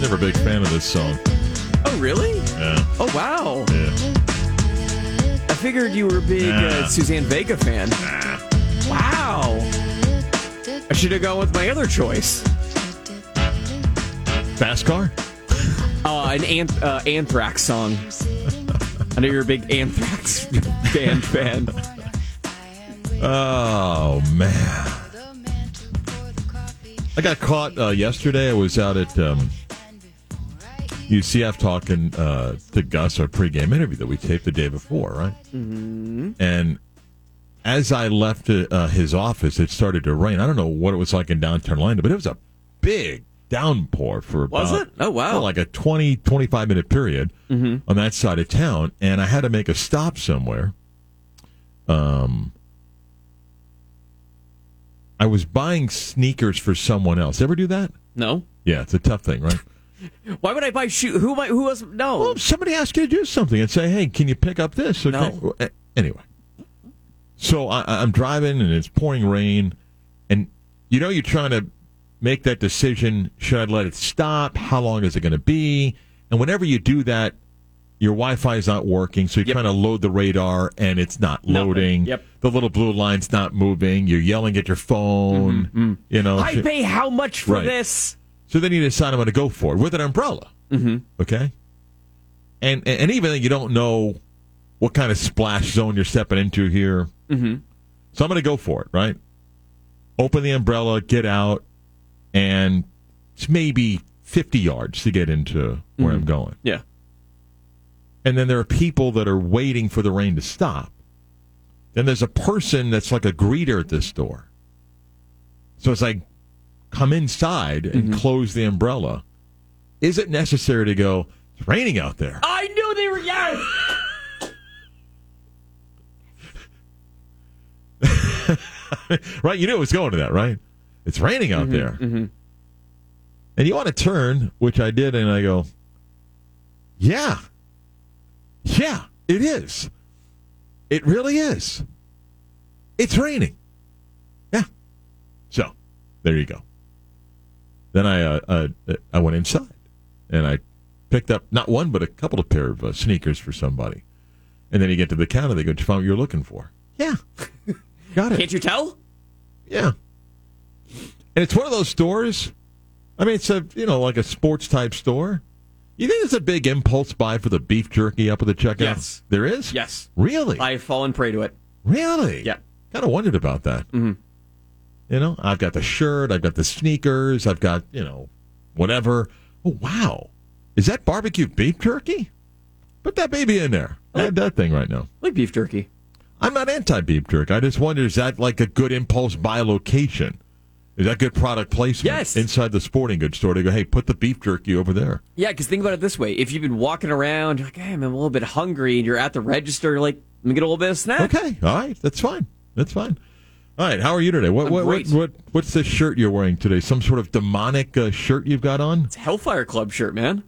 Never a big fan of this song. Oh, really? Yeah. Oh, wow. Yeah. I figured you were a big Nah. uh, Suzanne Vega fan. Wow. I should have gone with my other choice. Fast car? Uh, an anth- uh, Anthrax song. I know you're a big Anthrax band fan. Oh, man. I got caught uh, yesterday. I was out at um, UCF talking uh, to Gus, our pregame interview that we taped the day before, right? Mm-hmm. And as I left uh, his office, it started to rain. I don't know what it was like in downtown Orlando, but it was a big downpour for about Was it? Oh, wow. well, like a 20, 25 minute period on that side of town. And I had to make a stop somewhere. Um, I was buying sneakers for someone else. Ever do that? No. Yeah, it's a tough thing, right? Why would I buy shoe? Who am I? Who else? No. Well, somebody asks you to do something and say, "Hey, can you pick up this?" Okay. No. Anyway, so I, I'm driving and it's pouring rain, and you know you're trying to make that decision: should I let it stop? How long is it going to be? And whenever you do that, your Wi-Fi is not working, so you're Yep. trying to load the radar and it's not Nothing. loading. Yep. The little blue line's not moving. You're yelling at your phone. You know. I pay how much for Right. this? so then you decide I'm going to go for it with an umbrella. Mm-hmm. Okay. And and even then you don't know what kind of splash zone you're stepping into here. Mm-hmm. So I'm going to go for it. Right. Open the umbrella, get out, and it's maybe 50 yards to get into where I'm mm-hmm. going. Yeah. And then there are people that are waiting for the rain to stop. Then there's a person that's like a greeter at this store. So it's like, come inside and mm-hmm. close the umbrella. Is it necessary to go, it's raining out there? I knew they were. Yes. right? You knew it was going to that, right? It's raining out there. And you want to turn, which I did, and I go, yeah. Yeah, it is. It really is. It's raining. Yeah. So, there you go. Then I uh, uh, I went inside and I picked up not one but a couple of pair of uh, sneakers for somebody. And then you get to the counter, they go, "Did you find what you're looking for?" Yeah, got it. Can't you tell? Yeah. And it's one of those stores. I mean, it's a you know like a sports type store. You think there's a big impulse buy for the beef jerky up at the checkout? Yes. there is. Yes. really, I've fallen prey to it. really. Yeah. kind of wondered about that. Mm-hmm. You know, I've got the shirt, I've got the sneakers, I've got you know whatever. Oh wow, is that barbecue beef jerky? Put that baby in there. Add that thing right now. I like beef jerky. I'm not anti beef jerky. I just wonder is that like a good impulse buy location? Is that good product placement? Yes. Inside the sporting goods store, they go, hey, put the beef jerky over there. Yeah, because think about it this way: if you've been walking around, you're like, hey, I'm a little bit hungry, and you're at the register, you're like, let me get a little bit of snack. Okay, all right, that's fine. That's fine. All right, how are you today? What what, what, what what's this shirt you're wearing today? Some sort of demonic uh, shirt you've got on? It's Hellfire Club shirt, man.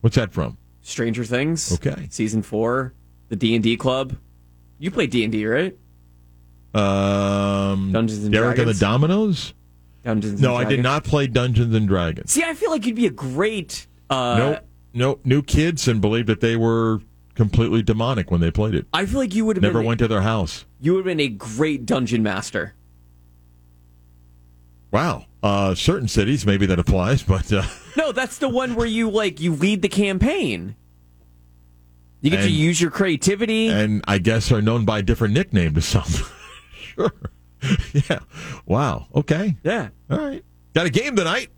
What's that from? Stranger Things. Okay. Season four, the D and D Club. You play D and D, right? Um, Dungeons and Derek Dragons? and the Dominoes? Dungeons. No, and I did not play Dungeons and Dragons. See, I feel like you'd be a great. Uh, no, no, new kids and believed that they were completely demonic when they played it. I feel like you would have Never been. went to their house. You would have been a great dungeon master. Wow. Uh, certain cities, maybe that applies, but uh, No, that's the one where you like you lead the campaign. You get to use your creativity. and I guess are known by a different nickname to some. sure. yeah. Wow. Okay. yeah, All right. Got a game tonight.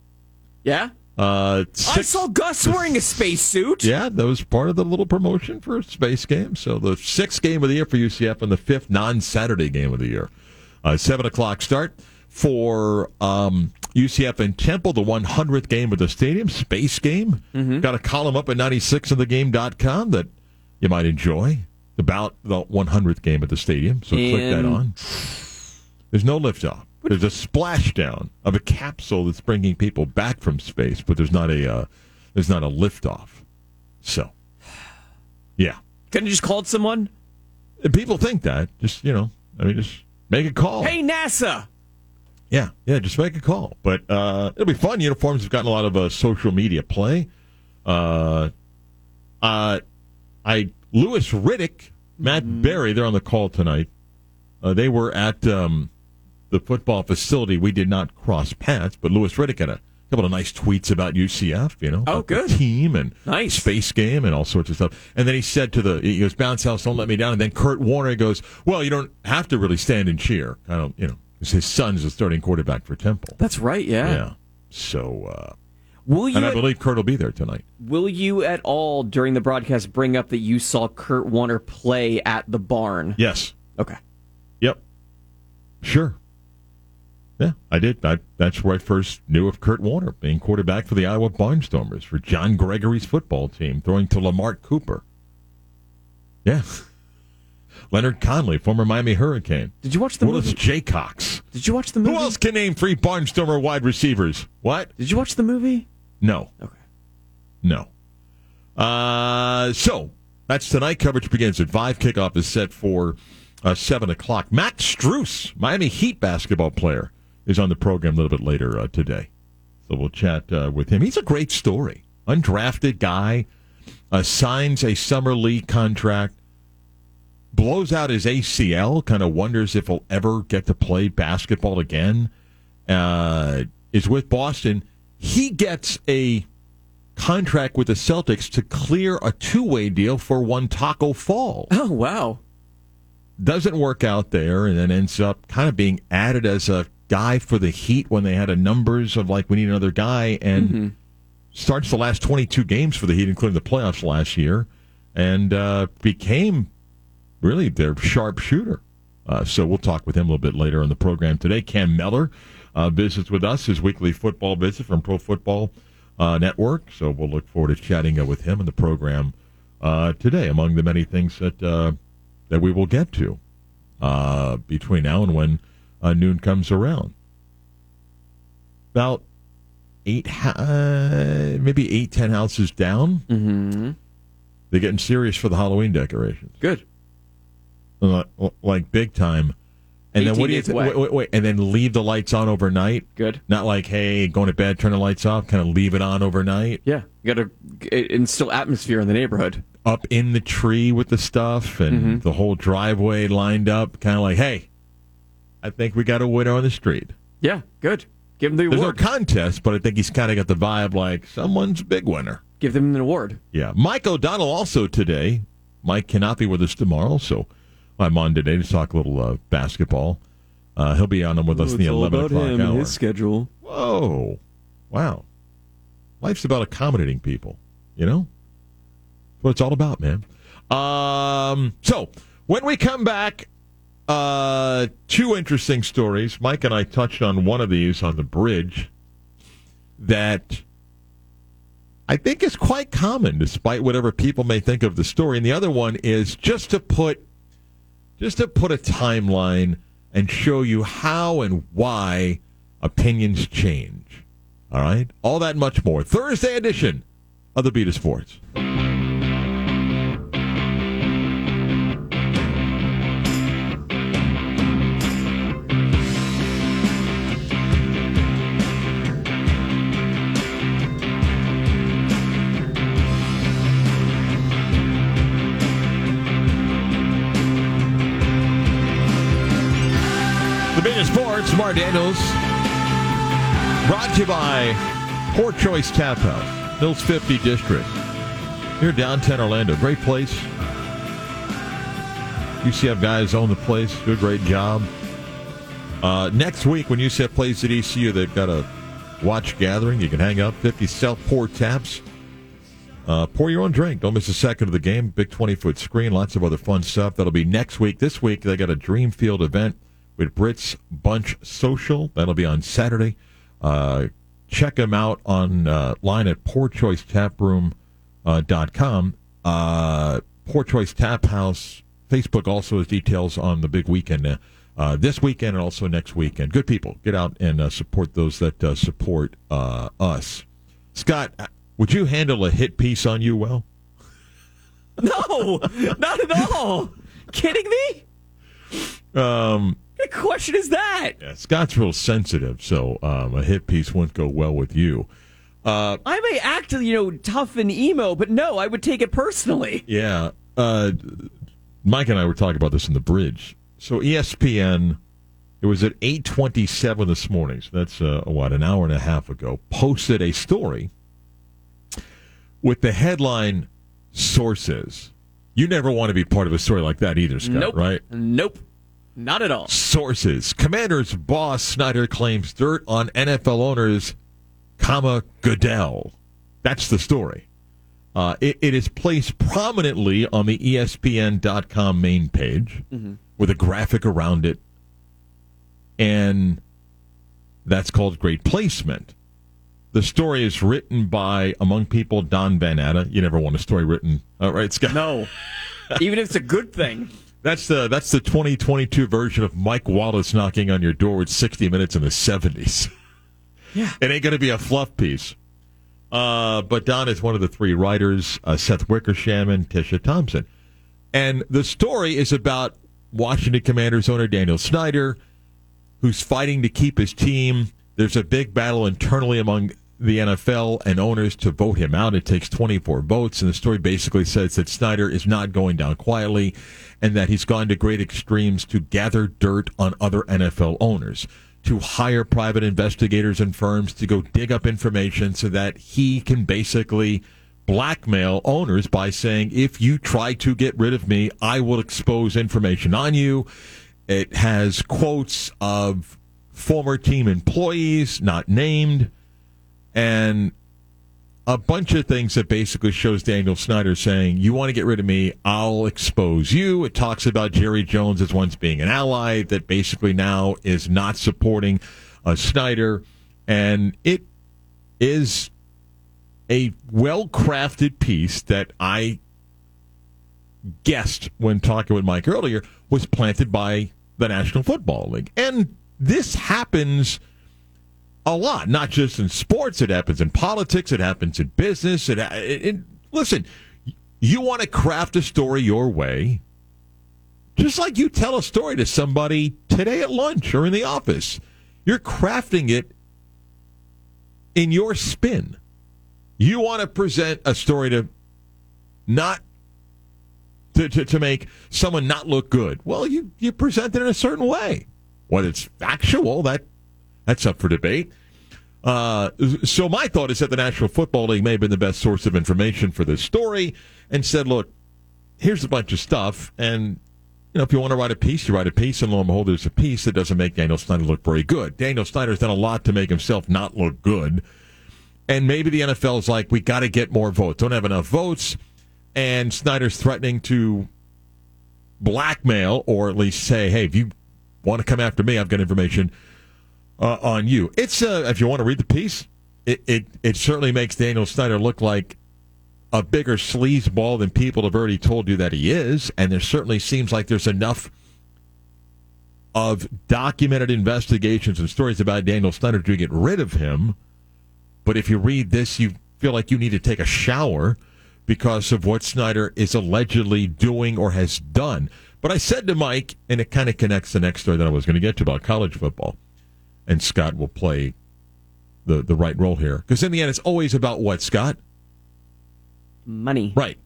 yeah. Uh, I saw Gus wearing a spacesuit. Yeah, that was part of the little promotion for a Space Game. So the sixth game of the year for UCF and the fifth non-Saturday game of the year. Uh, Seven o'clock start for um, UCF and Temple, the 100th game of the stadium, Space Game. Got a column up at 96inthegame.com that you might enjoy about the 100th game at the stadium. So click that on. There's no liftoff. There's a splashdown of a capsule that's bringing people back from space, but there's not a uh, there's not a liftoff. So, yeah. Couldn't you just called someone? And people think that. Just you know, I mean, just make a call. Hey, NASA. Yeah, yeah, just make a call. But uh, it'll be fun. Uniforms have gotten a lot of uh, social media play. Uh, uh, I Louis Riddick, Matt mm-hmm. Barrie, they're on the call tonight. Uh, they were at um, the football facility. We did not cross paths, but Louis Riddick had a couple of nice tweets about UCF, you know, oh, good team and nice space game and all sorts of stuff. And then he said to the, he goes, "Bounce house, don't let me down." And then Kurt Warner goes, "Well, you don't have to really stand and cheer." Kind of, you know, his son's the starting quarterback for Temple. That's right. Yeah. Yeah. So. Uh, Will you and I believe Kurt will be there tonight. Will you at all during the broadcast bring up that you saw Kurt Warner play at the barn? Yes. Okay. Yep. Sure. Yeah, I did. I, that's where I first knew of Kurt Warner being quarterback for the Iowa Barnstormers for John Gregory's football team, throwing to Lamart Cooper. Yeah. Leonard Conley, former Miami Hurricane. Did you watch the movie? Willis movie? Jacox. Did you watch the movie? Who else can name three Barnstormer wide receivers? What? Did you watch the movie? No. Okay. No. Uh, so that's tonight. Coverage begins at five. Kickoff is set for uh, seven o'clock. Max Strus, Miami Heat basketball player, is on the program a little bit later uh, today. So we'll chat uh, with him. He's a great story. Undrafted guy, uh, signs a summer league contract, blows out his ACL, kind of wonders if he'll ever get to play basketball again. Uh, is with Boston. He gets a contract with the Celtics to clear a two way deal for one Tacko Fall. Oh, wow. Doesn't work out there and then ends up kind of being added as a guy for the Heat when they had a numbers of like we need another guy and mm-hmm. starts the last 22 games for the Heat, including the playoffs last year, and uh, became really their sharp shooter. Uh, so we'll talk with him a little bit later in the program today. Cam Mellor uh, visits with us, his weekly football visit from Pro Football uh, Network. So we'll look forward to chatting uh, with him in the program uh, today, among the many things that uh, that we will get to between now and when noon comes around. About eight, maybe eight, ten houses down. Mm-hmm. They're getting serious for the Halloween decorations. Good. Like big time and then what do you th- wait, wait, wait, and then leave the lights on overnight? Good. Not like hey, going to bed, turn the lights off, kind of leave it on overnight. Yeah, you got to instill atmosphere in the neighborhood. Up in the tree with the stuff and mm-hmm. the whole driveway lined up, kind of like hey, I think we got a winner on the street. Yeah, good. Give him the There's award. no contest, but I think he's kind of got the vibe like someone's a big winner. Give them an award. Yeah, Mike O'Donnell also today. Mike cannot be with us tomorrow, so I'm on today to talk a little uh, basketball. Uh, he'll be on with us in the 11 o'clock him hour. his schedule. Whoa. Wow. Life's about accommodating people, you know? That's what it's all about, man. Um, so, when we come back, uh, two interesting stories. Mike and I touched on one of these on the bridge that I think is quite common, despite whatever people may think of the story. And the other one is just to put just to put a timeline and show you how and why opinions change. All right? All that much more. Thursday edition of the Beat of Sports. Mark Daniels. Brought to you by Poor Choice Tap House, Hills 50 District. Here downtown Orlando. Great place. UCF guys own the place. Do a great job. Uh, next week, when UCF plays at ECU, they've got a watch gathering. You can hang out 50 South Port taps. Uh, pour your own drink. Don't miss a second of the game. Big 20 foot screen. Lots of other fun stuff. That'll be next week. This week, they got a Dreamfield event with Brits Bunch Social. That'll be on Saturday. Uh, check them out online uh, at poorchoicetaproom.com. Uh, Poor Choice Tap House Facebook also has details on the big weekend uh, uh, this weekend and also next weekend. Good people, get out and uh, support those that uh, support uh, us. Scott, uh, would you handle a hit piece on you well? No, not at all. Kidding me? Um, what question is that? Yeah, Scott's real sensitive, so um, a hit piece wouldn't go well with you. Uh, I may act, you know, tough and emo, but no, I would take it personally. Yeah. Uh, Mike and I were talking about this in the bridge. So ESPN, it was at 8:27 this morning. So that's uh, what an hour and a half ago. Posted a story with the headline "Sources." You never want to be part of a story like that either, Scott. Nope. Right? Nope. Not at all. Sources. Commanders boss Snyder claims dirt on NFL owners, comma Goodell. That's the story. Uh, it, it is placed prominently on the ESPN.com main page mm-hmm. with a graphic around it, and that's called great placement. The story is written by, among people, Don Van Natta. You never want a story written, uh, right, Scott? No, even if it's a good thing. That's the that's the 2022 version of Mike Wallace knocking on your door with 60 Minutes in the 70s. Yeah, it ain't going to be a fluff piece. Uh, but Don is one of the three writers: uh, Seth Wickersham and Tisha Thompson. And the story is about Washington Commanders owner Daniel Snyder, who's fighting to keep his team. There's a big battle internally among the NFL and owners to vote him out. It takes 24 votes, and the story basically says that Snyder is not going down quietly and that he's gone to great extremes to gather dirt on other NFL owners, to hire private investigators and firms to go dig up information so that he can basically blackmail owners by saying, if you try to get rid of me, I will expose information on you. It has quotes of former team employees, not named and a bunch of things that basically shows Daniel Snyder saying, "You want to get rid of me? I'll expose you." It talks about Jerry Jones as once being an ally that basically now is not supporting uh, Snyder, and it is a well-crafted piece that I guessed when talking with Mike earlier was planted by the National Football League, and this happens a lot, not just in sports. It happens in politics. It happens in business. It, it, it, listen, you want to craft a story your way, just like you tell a story to somebody today at lunch or in the office. You're crafting it in your spin. You want to present a story to not to, to, to make someone not look good. Well, you, you present it in a certain way. Whether it's factual, that that's up for debate. Uh, so my thought is that the National Football League may have been the best source of information for this story and said, look, here's a bunch of stuff. And, you know, if you want to write a piece, you write a piece. And lo and behold, there's a piece that doesn't make Daniel Snyder look very good. Daniel Snyder's done a lot to make himself not look good. And maybe the NFL is like, we got to get more votes. Don't have enough votes. And Snyder's threatening to blackmail or at least say, hey, if you want to come after me, I've got information uh, on you. It's uh, if you want to read the piece, it, it it certainly makes Daniel Snyder look like a bigger sleazeball than people have already told you that he is, and there certainly seems like there's enough of documented investigations and stories about Daniel Snyder to get rid of him. But if you read this, you feel like you need to take a shower because of what Snyder is allegedly doing or has done. But I said to Mike, and it kind of connects the next story that I was going to get to about college football and Scott will play the the right role here. Because in the end it's always about what Scott? Money. Right.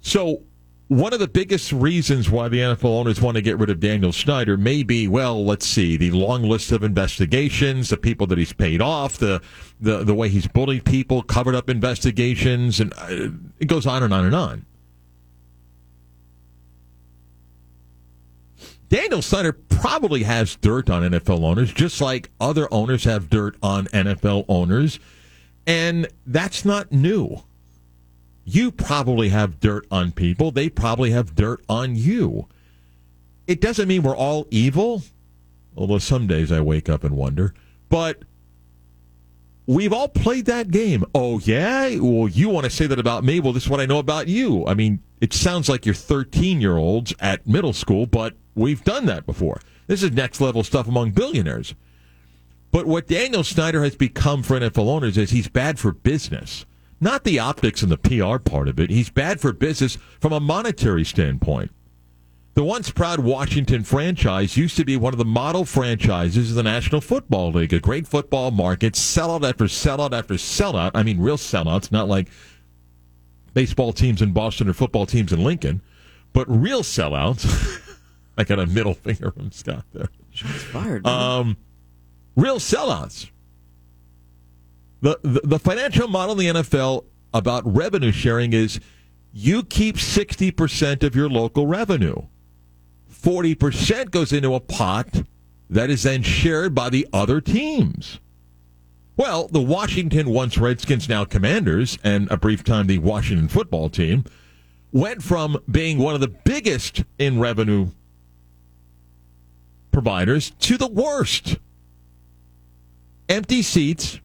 So one of the biggest reasons why the NFL owners want to get rid of Daniel Snyder may be, well, let's see, the long list of investigations, the people that he's paid off, the the, the way he's bullied people, covered up investigations, and uh, it goes on and on and on. Daniel Snyder probably has dirt on NFL owners, just like other owners have dirt on NFL owners. And that's not new. You probably have dirt on people. They probably have dirt on you. It doesn't mean we're all evil, although some days I wake up and wonder. But we've all played that game. Oh, yeah? Well, you want to say that about me? Well, this is what I know about you. I mean, it sounds like you're 13 year olds at middle school, but we've done that before. This is next level stuff among billionaires. But what Daniel Snyder has become for NFL owners is he's bad for business. Not the optics and the PR part of it. He's bad for business from a monetary standpoint. The once proud Washington franchise used to be one of the model franchises of the National Football League, a great football market, sellout after sellout after sellout. I mean, real sellouts, not like baseball teams in Boston or football teams in Lincoln, but real sellouts. I got a middle finger from Scott there. Shots fired. Um, real sellouts. The, the the financial model in the NFL about revenue sharing is you keep 60% of your local revenue. 40% goes into a pot that is then shared by the other teams. Well, the Washington once Redskins, now Commanders, and a brief time the Washington football team, went from being one of the biggest in revenue providers to the worst. Empty seats,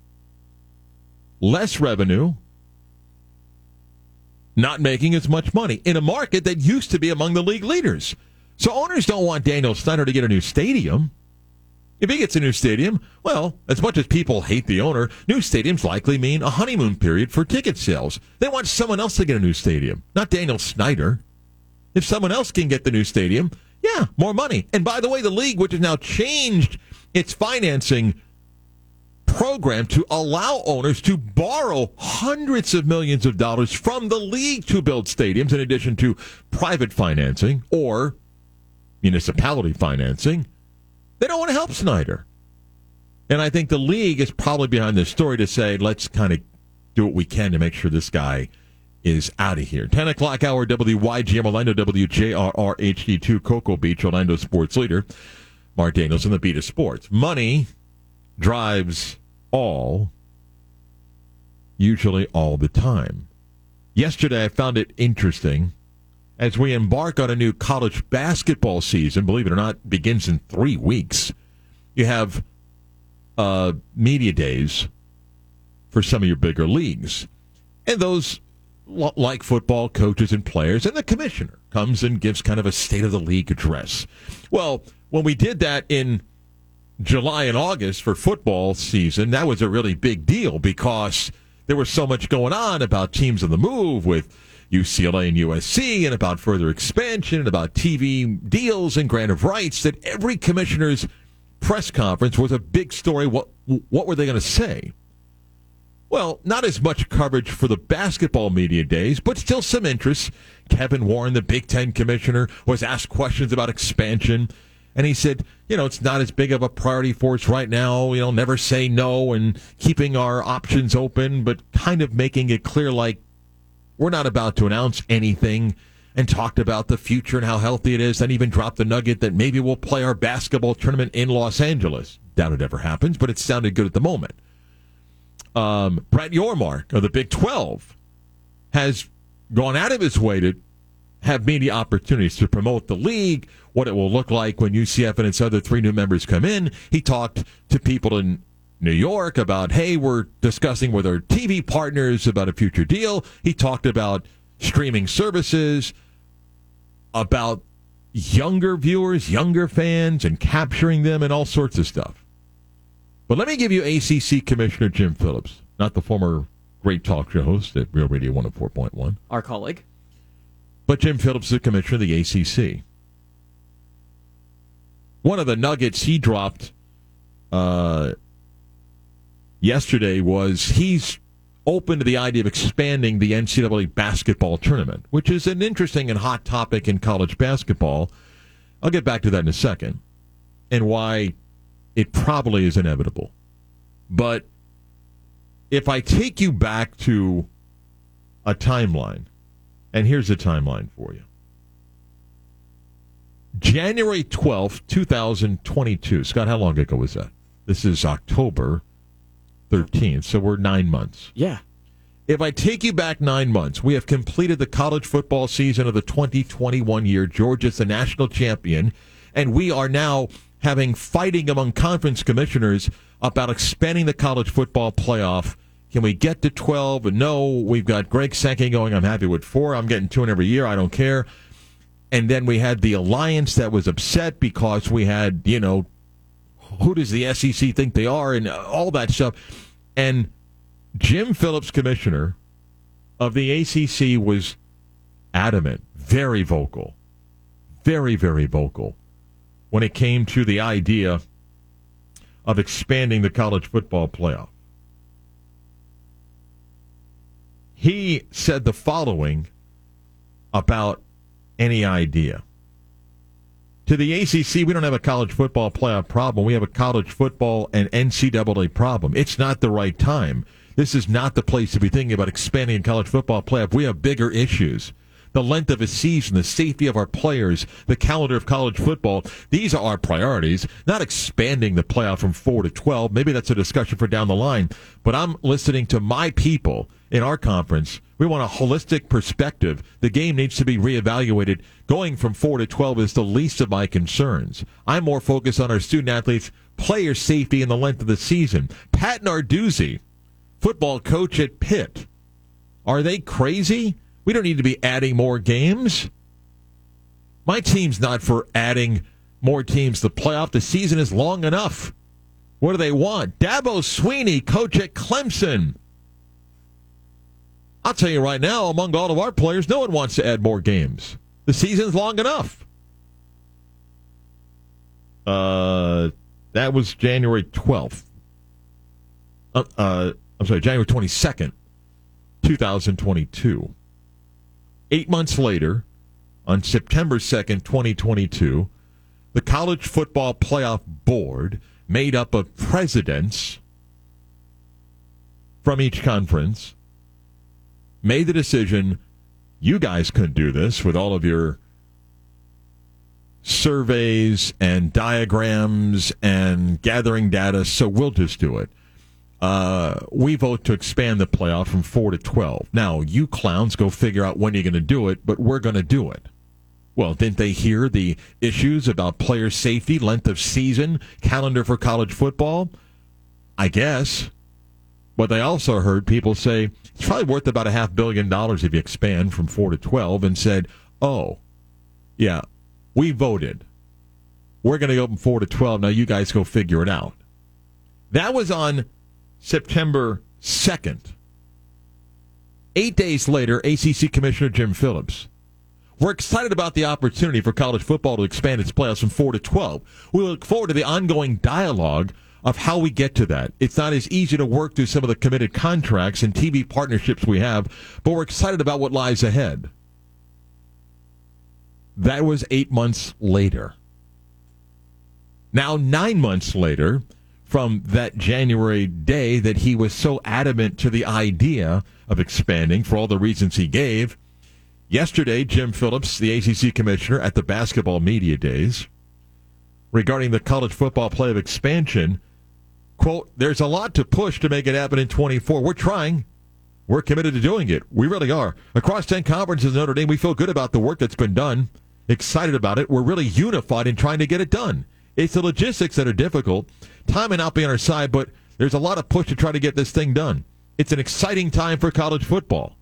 less revenue, not making as much money in a market that used to be among the league leaders. So owners don't want Daniel Snyder to get a new stadium. If he gets a new stadium, well, as much as people hate the owner, new stadiums likely mean a honeymoon period for ticket sales. They want someone else to get a new stadium, not Daniel Snyder. If someone else can get the new stadium, yeah, more money. And by the way, the league, which has now changed its financing program to allow owners to borrow hundreds of millions of dollars from the league to build stadiums, in addition to private financing or municipality financing. They don't want to help Snyder. And I think the league is probably behind this story to say, let's kind of do what we can to make sure this guy is out of here. 10 o'clock hour, WYGM Orlando, WJRR HD2, Cocoa Beach, Orlando sports leader. Mark Daniels in the beat of sports. Money drives all, usually all the time. Yesterday, I found it interesting as we embark on a new college basketball season. Believe it or not, begins in three weeks. You have uh, media days for some of your bigger leagues, and those like football coaches and players, and the commissioner comes and gives kind of a state of the league address. Well, when we did that in July and August for football season, that was a really big deal because there was so much going on about teams on the move with UCLA and USC and about further expansion and about TV deals and grant of rights that every commissioner's press conference was a big story. What what were they going to say? Well, not as much coverage for the basketball media days, but still some interest. Kevin Warren, the Big Ten commissioner, was asked questions about expansion. And he said, you know, it's not as big of a priority for us right now. You know, never say no and keeping our options open, but kind of making it clear like we're not about to announce anything and talked about the future and how healthy it is. Then even dropped the nugget that maybe we'll play our basketball tournament in Los Angeles. Doubt it ever happens, but it sounded good at the moment. Um, Brett Yormark of the Big 12 has gone out of his way to have media opportunities to promote the league, what it will look like when UCF and its other three new members come in. He talked to people in New York about, hey, we're discussing with our TV partners about a future deal. He talked about streaming services, about younger viewers, younger fans, and capturing them and all sorts of stuff. But let me give you ACC Commissioner Jim Phillips, not the former great talk show host at Real Radio 104.1. Our colleague. But Jim Phillips is the commissioner of the ACC. One of the nuggets he dropped uh, yesterday was he's open to the idea of expanding the NCAA basketball tournament, which is an interesting and hot topic in college basketball. I'll get back to that in a second and why it probably is inevitable. But if I take you back to a timeline, and here's the timeline for you January 12th, 2022. Scott, how long ago was that? This is October 13th, so we're nine months. Yeah. If I take you back nine months, we have completed the college football season of the 2021 year. Georgia's the national champion, and we are now having fighting among conference commissioners about expanding the college football playoff. Can we get to 12? No. We've got Greg Sankey going, I'm happy with four. I'm getting two in every year. I don't care. And then we had the alliance that was upset because we had, you know, who does the SEC think they are and all that stuff. And Jim Phillips, commissioner of the ACC, was adamant, very vocal, very, very vocal when it came to the idea of expanding the college football playoff. He said the following about any idea. To the ACC, we don't have a college football playoff problem. We have a college football and NCAA problem. It's not the right time. This is not the place to be thinking about expanding college football playoff. We have bigger issues the length of a season, the safety of our players, the calendar of college football. These are our priorities, not expanding the playoff from 4 to 12. Maybe that's a discussion for down the line. But I'm listening to my people in our conference. We want a holistic perspective. The game needs to be reevaluated. Going from 4 to 12 is the least of my concerns. I'm more focused on our student athletes, player safety, and the length of the season. Pat Narduzzi, football coach at Pitt. Are they crazy? We don't need to be adding more games. My team's not for adding more teams. to The playoff, the season is long enough. What do they want? Dabo Swinney, coach at Clemson. I'll tell you right now, among all of our players, no one wants to add more games. The season's long enough. Uh, that was January 12th. Uh, uh, I'm sorry, January 22nd, 2022. Eight months later, on September 2nd, 2022, the College Football Playoff Board, made up of presidents from each conference, made the decision you guys couldn't do this with all of your surveys and diagrams and gathering data, so we'll just do it uh, we vote to expand the playoff from 4 to 12. Now, you clowns go figure out when you're going to do it, but we're going to do it. Well, didn't they hear the issues about player safety, length of season, calendar for college football? I guess. But they also heard people say it's probably worth about a half billion dollars if you expand from 4 to 12 and said, oh, yeah, we voted. We're going to go from 4 to 12. Now you guys go figure it out. That was on September 2nd. Eight days later, ACC Commissioner Jim Phillips. We're excited about the opportunity for college football to expand its playoffs from 4 to 12. We look forward to the ongoing dialogue of how we get to that. It's not as easy to work through some of the committed contracts and TV partnerships we have, but we're excited about what lies ahead. That was eight months later. Now, nine months later, from that January day that he was so adamant to the idea of expanding for all the reasons he gave. Yesterday, Jim Phillips, the ACC commissioner at the basketball media days, regarding the college football play of expansion, quote, there's a lot to push to make it happen in 24. We're trying. We're committed to doing it. We really are. Across 10 conferences in Notre Dame, we feel good about the work that's been done, excited about it. We're really unified in trying to get it done. It's the logistics that are difficult. Time may not be on our side, but there's a lot of push to try to get this thing done. It's an exciting time for college football.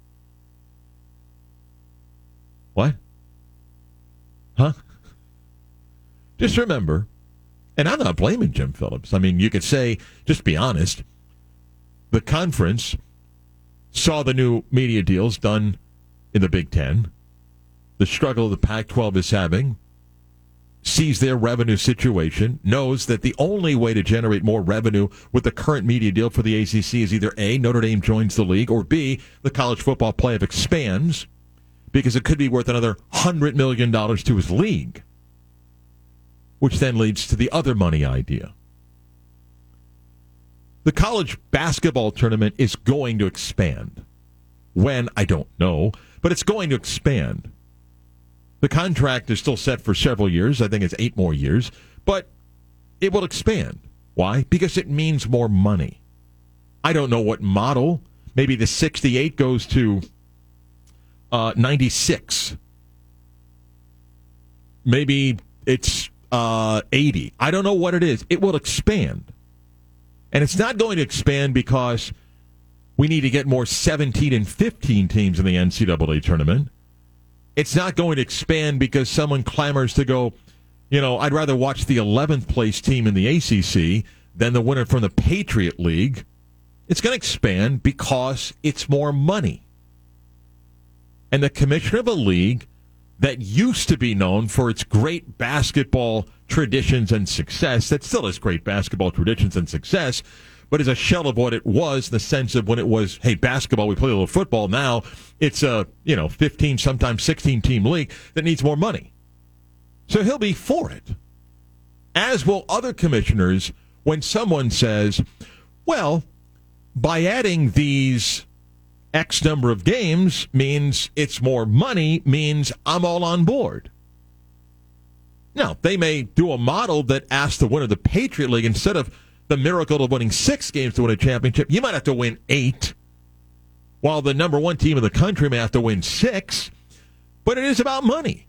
What? Huh? Just remember, and I'm not blaming Jim Phillips. I mean, you could say, just be honest, the conference saw the new media deals done in the Big Ten, the struggle the Pac 12 is having, sees their revenue situation, knows that the only way to generate more revenue with the current media deal for the ACC is either A, Notre Dame joins the league, or B, the college football playoff expands because it could be worth another $100 million to his league, which then leads to the other money idea. The college basketball tournament is going to expand. When, I don't know, but it's going to expand. The contract is still set for several years. I think it's eight more years, but it will expand. Why? Because it means more money. I don't know what model. Maybe the 68 goes to uh, 96. Maybe it's uh, 80. I don't know what it is. It will expand. And it's not going to expand because we need to get more 17 and 15 teams in the NCAA tournament. It's not going to expand because someone clamors to go, you know, I'd rather watch the 11th place team in the ACC than the winner from the Patriot League. It's going to expand because it's more money. And the commissioner of a league that used to be known for its great basketball traditions and success, that still has great basketball traditions and success, but is a shell of what it was the sense of when it was, hey, basketball, we play a little football. Now it's a, you know, 15, sometimes 16 team league that needs more money. So he'll be for it. As will other commissioners when someone says, well, by adding these X number of games means it's more money, means I'm all on board. Now, they may do a model that asks the winner of the Patriot League instead of the miracle of winning six games to win a championship, you might have to win eight, while the number one team in the country may have to win six. But it is about money.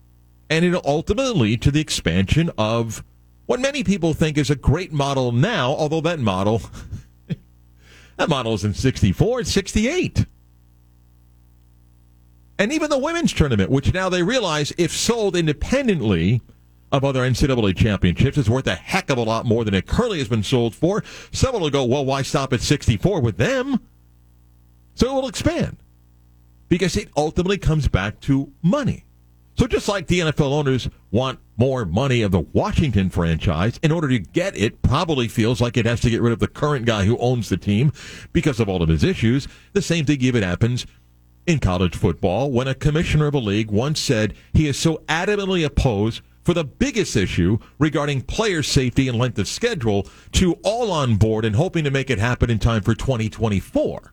And it'll ultimately lead to the expansion of what many people think is a great model now, although that model that model is in 64 and 68. And even the women's tournament, which now they realize if sold independently of other NCAA championships, is worth a heck of a lot more than it currently has been sold for. Someone will go, well, why stop at 64 with them? So it will expand because it ultimately comes back to money. So just like the NFL owners want more money of the Washington franchise, in order to get it, probably feels like it has to get rid of the current guy who owns the team because of all of his issues. The same thing even happens in college football when a commissioner of a league once said he is so adamantly opposed for the biggest issue regarding player safety and length of schedule to all on board and hoping to make it happen in time for 2024.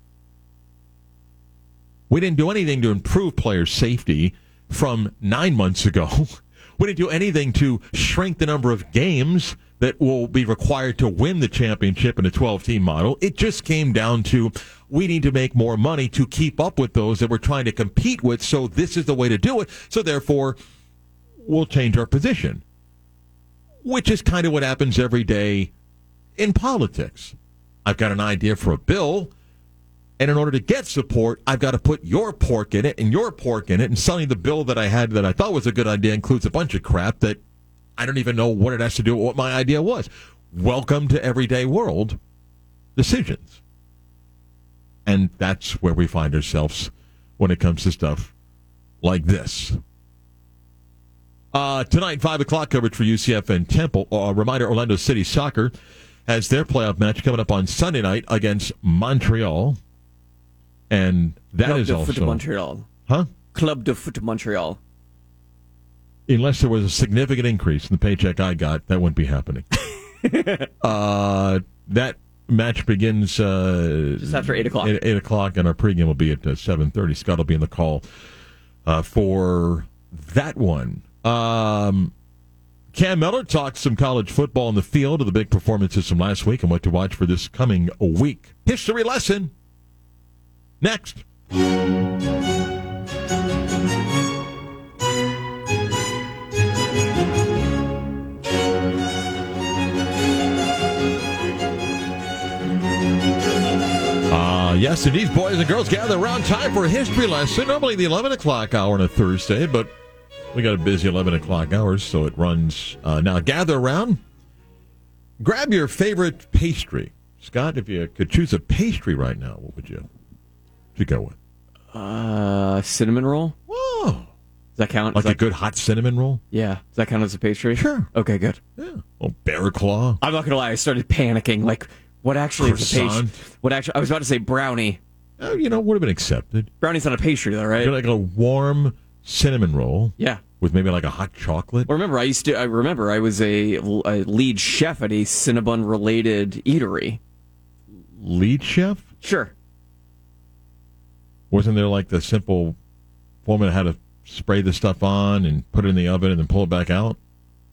We didn't do anything to improve player safety from nine months ago. We didn't do anything to shrink the number of games that will be required to win the championship in a 12 team model. It just came down to we need to make more money to keep up with those that we're trying to compete with. So this is the way to do it. So therefore, we'll change our position, which is kind of what happens every day in politics. I've got an idea for a bill. And in order to get support, I've got to put your pork in it and your pork in it. And suddenly the bill that I had that I thought was a good idea includes a bunch of crap that I don't even know what it has to do with what my idea was. Welcome to everyday world decisions. And that's where we find ourselves when it comes to stuff like this. Uh, tonight, 5 o'clock coverage for UCF and Temple. Uh, reminder Orlando City Soccer has their playoff match coming up on Sunday night against Montreal. And that Club is de also. Foot Montreal. Huh? Club de Foot Montreal. Unless there was a significant increase in the paycheck I got, that wouldn't be happening. uh, that match begins uh, Just after 8 o'clock. Eight, eight o'clock, and our pregame will be at uh, seven thirty. Scott will be in the call uh, for that one. Um, Cam Mellor talked some college football in the field of the big performances from last week and what to watch for this coming week. History lesson next. Uh, yes, indeed, boys and girls gather around time for a history lesson. Normally the 11 o'clock hour on a Thursday, but we got a busy 11 o'clock hours, so it runs. Uh, now, gather around. Grab your favorite pastry. Scott, if you could choose a pastry right now, what would you, you go with? Uh, cinnamon roll? Whoa. Does that count? Like Does a that- good hot cinnamon roll? Yeah. Does that count as a pastry? Sure. Okay, good. Yeah. Oh, bear claw. I'm not gonna lie. I started panicking. Like, what actually is a pastry? What actually? I was about to say brownie. Oh, you know, would have been accepted. Brownie's not a pastry, though, right? You're like a warm cinnamon roll yeah. with maybe like a hot chocolate. Well, remember, I used to. I remember I was a, a lead chef at a Cinnabon related eatery. Lead chef? Sure. Wasn't there like the simple formula how to spray the stuff on and put it in the oven and then pull it back out?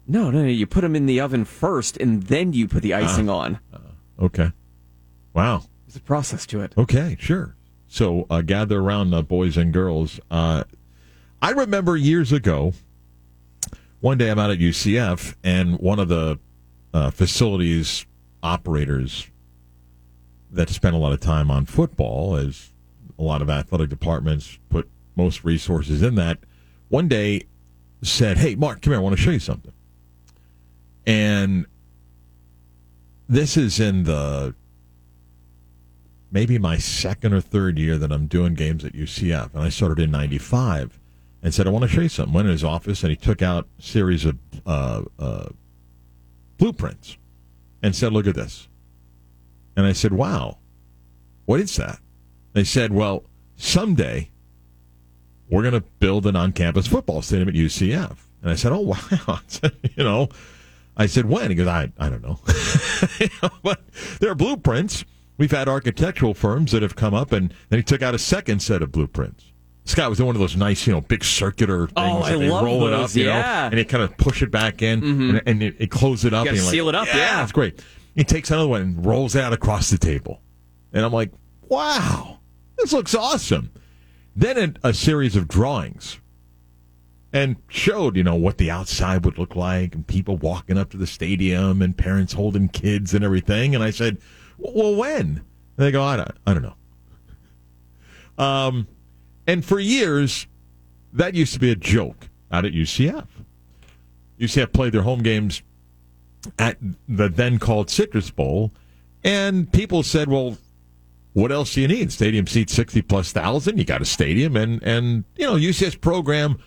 No, no, no. You put them in the oven first, and then you put the icing on. Okay. Wow. There's a process to it. Okay, sure. So uh, gather around, uh, boys and girls. I remember years ago, one day I'm out at UCF, and one of the uh, facilities operators that spent a lot of time on football, as a lot of athletic departments put most resources in that, one day said, Hey, Mark, come here. I want to show you something. And this is in the maybe my second or third year that I'm doing games at UCF. And I started in 95 and said, I want to show you something. Went in his office and he took out a series of uh, uh, blueprints and said, Look at this. And I said, Wow, what is that? They said, Well, someday we're going to build an on campus football stadium at UCF. And I said, Oh, wow. you know, I said, When? He goes, I, I don't know. know. But there are blueprints. We've had architectural firms that have come up, and then he took out a second set of blueprints. Scott was one of those nice, you know, big circular things. Oh, I love roll it those, up, you know, yeah. and they kind of push it back in, Mm-hmm. and, and it, it close it up. You and seal like, it up, yeah. it's great. He takes another one and rolls it out across the table, and I'm like, wow, this looks awesome. Then a, a series of drawings, and showed you know what the outside would look like, and people walking up to the stadium, and parents holding kids and everything. And I said, well, when? And they go, I don't, I don't know. Um, and for years, that used to be a joke out at UCF. UCF played their home games at the then called Citrus Bowl, and people said, "Well, what else do you need? Stadium seats sixty plus thousand. You got a stadium, and and you know UCF's program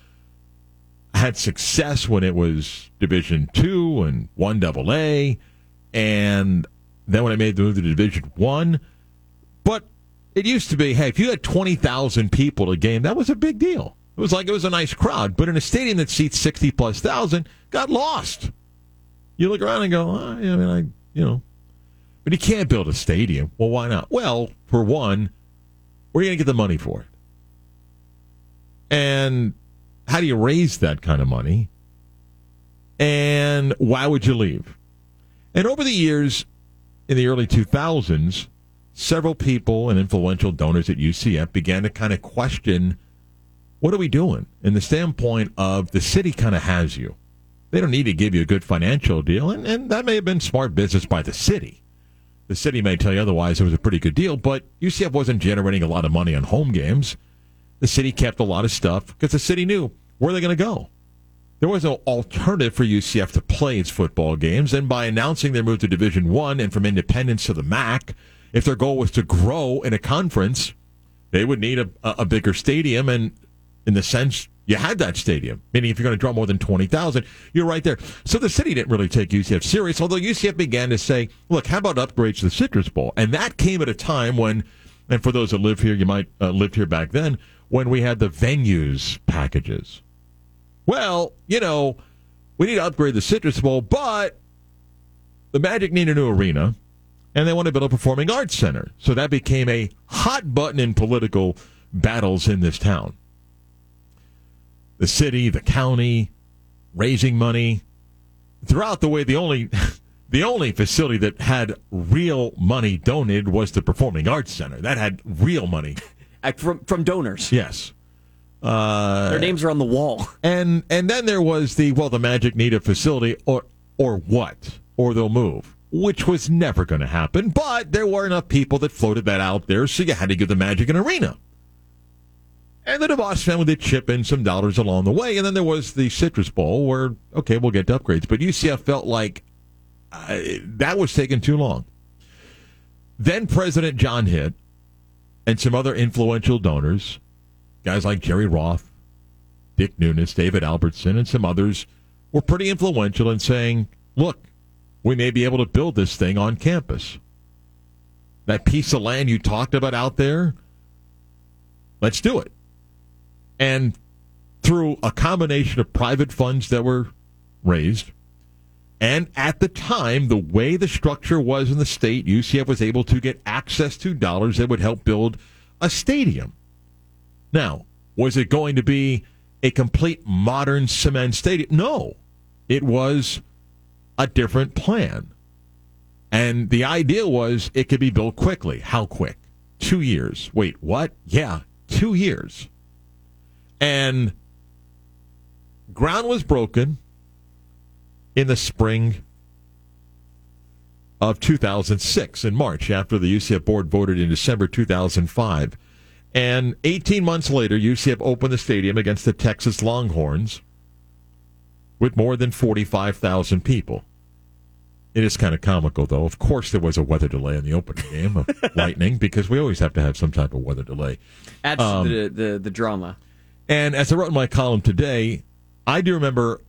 had success when it was Division two and one double A, and then when I made the move to Division one, but it used to be, hey, if you had 20,000 people a game, that was a big deal. It was like it was a nice crowd. But in a stadium that seats 60 plus thousand, got lost. You look around and go, oh, I mean, I, you know. But you can't build a stadium. Well, why not? Well, for one, where are you going to get the money for it? And how do you raise that kind of money? And why would you leave? And over the years, in the early 2000s, several people and influential donors at UCF began to kind of question what are we doing? In the standpoint of the city kind of has you. They don't need to give you a good financial deal, and, and that may have been smart business by the city. The city may tell you otherwise it was a pretty good deal, but UCF wasn't generating a lot of money on home games. The city kept a lot of stuff because the city knew where they're they going to go. There was no alternative for UCF to play its football games, and by announcing their move to Division One and from independence to the MAC, if their goal was to grow in a conference, they would need a, a bigger stadium. And in the sense, you had that stadium, meaning if you're going to draw more than 20,000, you're right there. So the city didn't really take UCF serious, although UCF began to say, look, how about upgrades to the Citrus Bowl? And that came at a time when, and for those that live here, you might uh, lived here back then, when we had the venues packages. Well, you know, we need to upgrade the Citrus Bowl, but the Magic need a new arena and they want to build a performing arts center. So that became a hot button in political battles in this town. The city, the county, raising money. Throughout the way, the only the only facility that had real money donated was the Performing Arts Center. That had real money. From from donors. Yes. Uh, Their names are on the wall. and and then there was the well, the Magic need a facility or or what, or they'll move, which was never going to happen. But there were enough people that floated that out there, so you had to give the Magic an arena. And the DeVos family did chip in some dollars along the way, and then there was the Citrus Bowl, where okay, we'll get to upgrades, but UCF felt like uh, that was taking too long. Then President John Hitt and some other influential donors guys like Jerry Roth, Dick Nunis, David Albertson, and some others were pretty influential in saying, look, we may be able to build this thing on campus. That piece of land you talked about out there, let's do it. And through a combination of private funds that were raised, and at the time, the way the structure was in the state, UCF was able to get access to dollars that would help build a stadium. Now, was it going to be a complete modern cement stadium? No. It was a different plan. And the idea was it could be built quickly. How quick? Two years. Wait, what? Yeah, two years. And ground was broken in the spring of 2006 in March after the UCF board voted in December 2005 And 18 months later, UCF opened the stadium against the Texas Longhorns with more than 45,000 people. It is kind of comical, though. Of course, there was a weather delay in the opening game of lightning because we always have to have some type of weather delay. Adds um, to the, the, the drama. And as I wrote in my column today, I do remember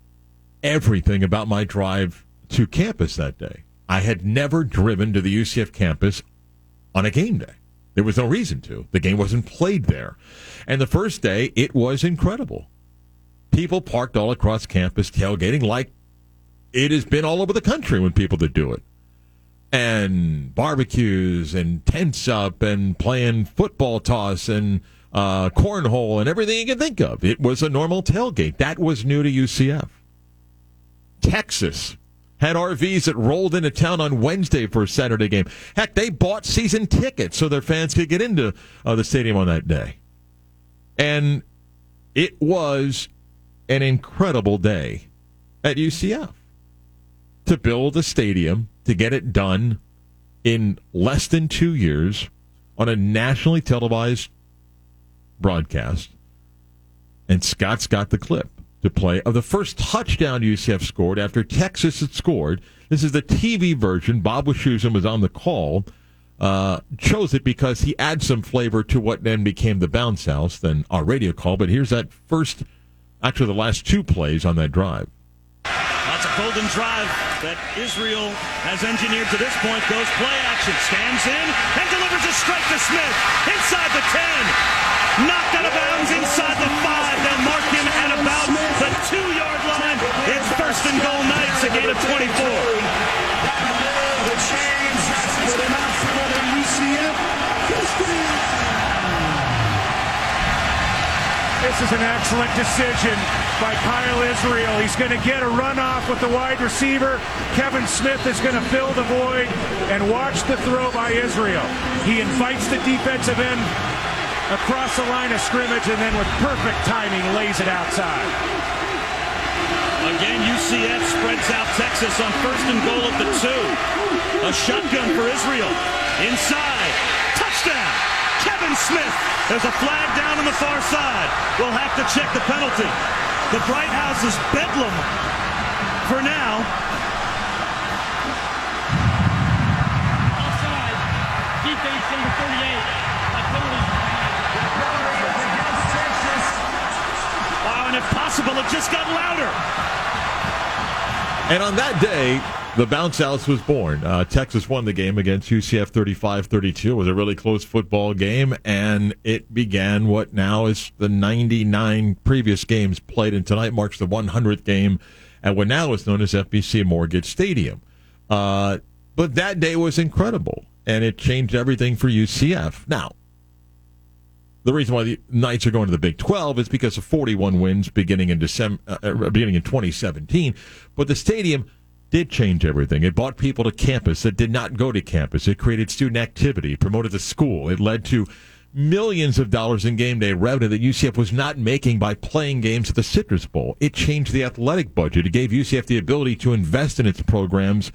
everything about my drive to campus that day. I had never driven to the UCF campus on a game day. There was no reason to. The game wasn't played there. And the first day, it was incredible. People parked all across campus tailgating like it has been all over the country when people that do it. And barbecues and tents up and playing football toss and uh, cornhole and everything you can think of. It was a normal tailgate. That was new to UCF. Texas had RVs that rolled into town on Wednesday for a Saturday game. Heck, they bought season tickets so their fans could get into uh, the stadium on that day. And it was an incredible day at UCF to build a stadium, to get it done in less than two years on a nationally televised broadcast. And Scott's got the clip to play of the first touchdown UCF scored after Texas had scored. This is the TV version. Bob Wischusen was on the call. Uh, chose it because he adds some flavor to what then became the bounce house, then our radio call. But here's that first, actually the last two plays on that drive. That's a golden drive that Israel has engineered to this point. Goes play action, stands in, and delivers a strike to Smith inside the 10. Knocked out of bounds inside the 5. They'll mark him at about the two yard line. It's first and goal Knights, a gain of 24. The chains has enough for the This is an excellent decision by Kyle Israel. He's going to get a runoff with the wide receiver. Kevin Smith is going to fill the void and watch the throw by Israel. He invites the defensive end across the line of scrimmage and then with perfect timing lays it outside. Again, UCF spreads out Texas on first and goal at the two. A shotgun for Israel. Inside. Touchdown. Kevin Smith. There's a flag down on the far side. We'll have to check the penalty. The Bright House is bedlam for now. Offside. Defense number 38. and if possible, it just got louder. And on that day, the bounce house was born. Uh, Texas won the game against UCF 35 32. It was a really close football game, and it began what now is the 99 previous games played, and tonight marks the 100th game at what now is known as FBC Mortgage Stadium. Uh, but that day was incredible, and it changed everything for UCF. Now, the reason why the Knights are going to the Big 12 is because of 41 wins beginning in December, uh, uh beginning in 2017. But the stadium did change everything. It brought people to campus that did not go to campus. It created student activity, promoted the school. It led to millions of dollars in game day revenue that UCF was not making by playing games at the Citrus Bowl. It changed the athletic budget. It gave UCF the ability to invest in its programs.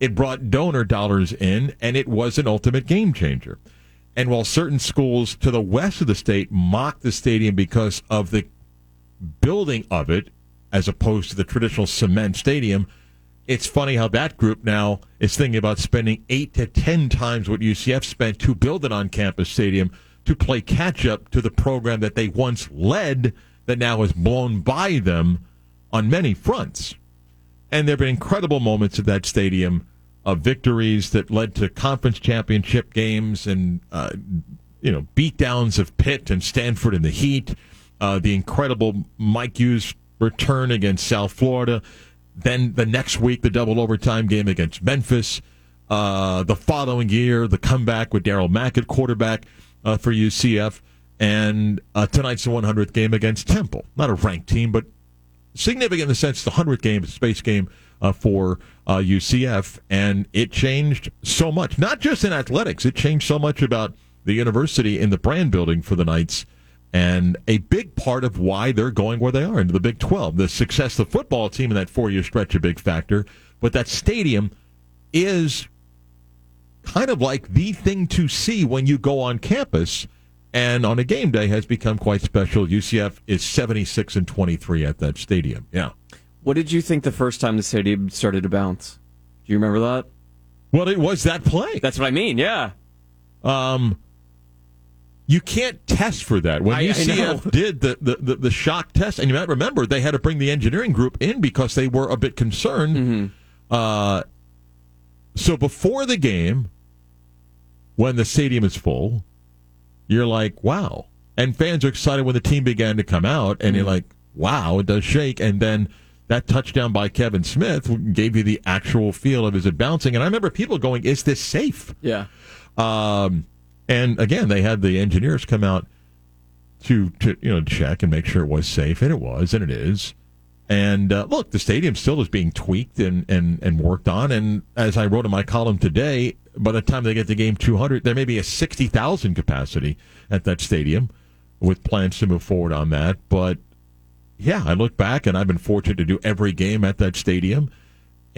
It brought donor dollars in, and it was an ultimate game changer. And while certain schools to the west of the state mocked the stadium because of the building of it, as opposed to the traditional cement stadium, it's funny how that group now is thinking about spending eight to ten times what UCF spent to build an on campus stadium to play catch up to the program that they once led that now is blown by them on many fronts. And there have been incredible moments at that stadium of victories that led to conference championship games and uh, you know beatdowns of Pitt and Stanford in the Heat. Uh, the incredible Mike Hughes return against South Florida. Then the next week, the double overtime game against Memphis. Uh, the following year, the comeback with Darriel Mack at quarterback uh, for UCF. And uh, tonight's the 100th game against Temple. Not a ranked team, but significant in the sense the 100th game, space game uh, for uh, UCF, and it changed so much. Not just in athletics, it changed so much about the university in the brand building for the Knights, and a big part of why they're going where they are into the Big 12. The success of the football team in that four-year stretch a big factor, but that stadium is kind of like the thing to see when you go on campus and on a game day has become quite special. UCF is 76 and 23 at that stadium. Yeah. What did you think the first time the stadium started to bounce? Do you remember that? Well, it was that play. That's what I mean. Yeah. Um, you can't test for that. When I- I UCF know. did the, the, the, the shock test, and you might remember they had to bring the engineering group in because they were a bit concerned. Mm-hmm. Uh, so before the game, when the stadium is full, you're like, wow. And fans are excited when the team began to come out, and you're Mm-hmm. like, wow, it does shake. And then that touchdown by Kevin Smith gave you the actual feel of is it bouncing? And I remember people going, is this safe? Yeah. Um, and again, they had the engineers come out to to you know check and make sure it was safe, and it was, and it is. And uh, look, the stadium still is being tweaked and, and, and worked on. And as I wrote in my column today, by the time they get to game 200, there may be a 60,000 capacity at that stadium with plans to move forward on that. But yeah, I look back and I've been fortunate to do every game at that stadium.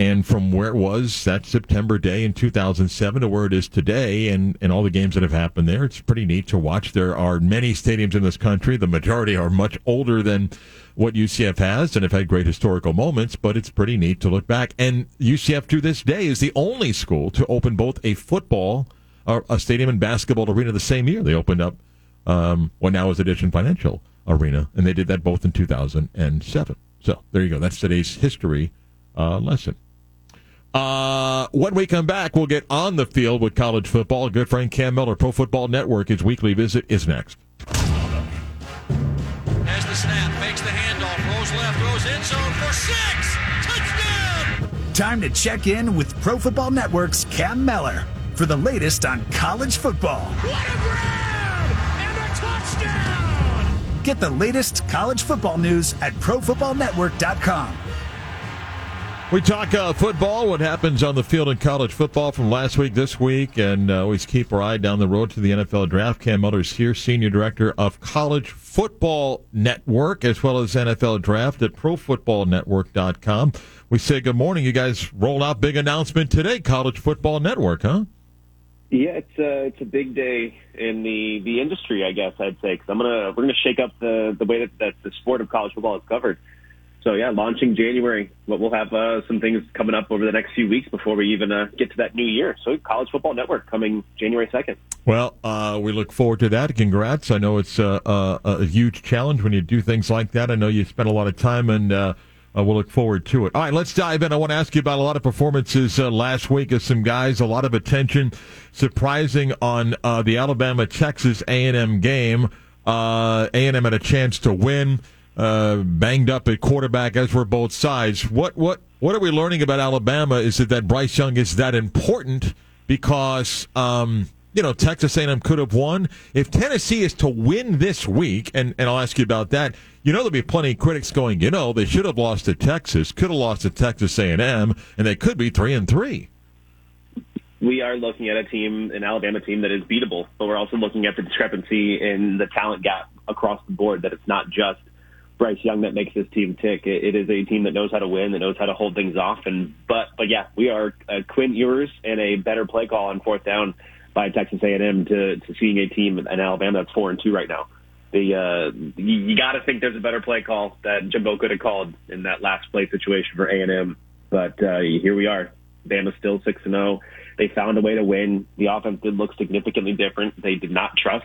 And from where it was that September day in 2007 to where it is today, and, and all the games that have happened there, it's pretty neat to watch. There are many stadiums in this country. The majority are much older than what UCF has and have had great historical moments, but it's pretty neat to look back. And UCF to this day is the only school to open both a football, or a stadium and basketball arena the same year. They opened up um, what now is Addition Financial Arena, and they did that both in 2007. So there you go. That's today's history uh, lesson. Uh, when we come back, we'll get on the field with college football. Good friend Cam Mellor, Pro Football Network, his weekly visit is next. Has the snap, makes the handoff, rolls left, throws end zone for six. Touchdown! Time to check in with Pro Football Network's Cam Mellor for the latest on college football. What a grab! And a touchdown! Get the latest college football news at ProFootballNetwork.com. We talk uh, football, what happens on the field in college football from last week, this week, and uh, always keep our eye down the road to the NFL draft. Cam Mellor's here, Senior Director of College Football Network, as well as NFL Draft at ProFootballNetwork.com. We say good morning. You guys roll out big announcement today, College Football Network, huh? Yeah, it's a it's a big day in the the industry, I guess I'd say, because I'm gonna we're gonna shake up the the way that, that the sport of college football is covered. So yeah, launching January, but we'll have uh, some things coming up over the next few weeks before we even uh, get to that new year. So College Football Network coming January second. Well, uh, we look forward to that. Congrats. I know it's a, a, a huge challenge when you do things like that. I know you spent a lot of time, and uh, uh, we'll look forward to it. All right, let's dive in. I want to ask you about a lot of performances uh, last week of some guys, a lot of attention, surprising on uh, the Alabama Texas A&M game. Uh, A&M had a chance to win. Uh, banged up at quarterback, as were both sides. What what what are we learning about Alabama? Is it that Bryce Young is that important? Because um, you know Texas A&M could have won. If Tennessee is to win this week, and and I'll ask you about that. You know there'll be plenty of critics going. You know they should have lost to Texas, could have lost to Texas A&M, and they could be three and three. We are looking at a team, an Alabama team that is beatable, but we're also looking at the discrepancy in the talent gap across the board. That it's not just Bryce Young that makes this team tick. It, it is a team that knows how to win, that knows how to hold things off. And but but yeah, we are uh, Quinn Ewers and a better play call on fourth down by Texas A&M to to seeing a team in Alabama that's four and two right now. The uh, you, you got to think there's a better play call that Jimbo could have called in that last play situation for A&M. But uh, here we are. Bama's still six and zero. They found a way to win. The offense did look significantly different. They did not trust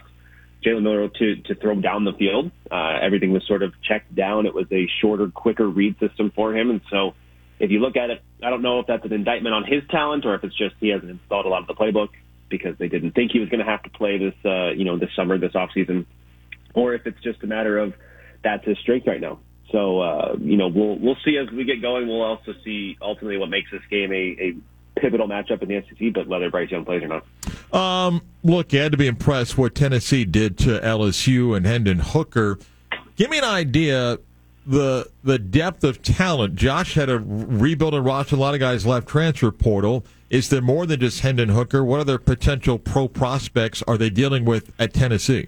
Jalen Milroe to to throw down the field. Uh, everything was sort of checked down. It was a shorter, quicker read system for him, and so if you look at it, I don't know if that's an indictment on his talent or if it's just he hasn't installed a lot of the playbook because they didn't think he was going to have to play this, uh, you know, this summer, this offseason, or if it's just a matter of that's his strength right now. So uh, you know, we'll we'll see as we get going. We'll also see ultimately what makes this game a, a pivotal matchup in the SEC, but whether Bryce Young plays or not. Um, look, you had to be impressed what Tennessee did to LSU and Hendon Hooker. Give me an idea the the depth of talent. Josh had a rebuild and roster. A lot of guys left transfer portal. Is there more than just Hendon Hooker? What other potential pro prospects are they dealing with at Tennessee?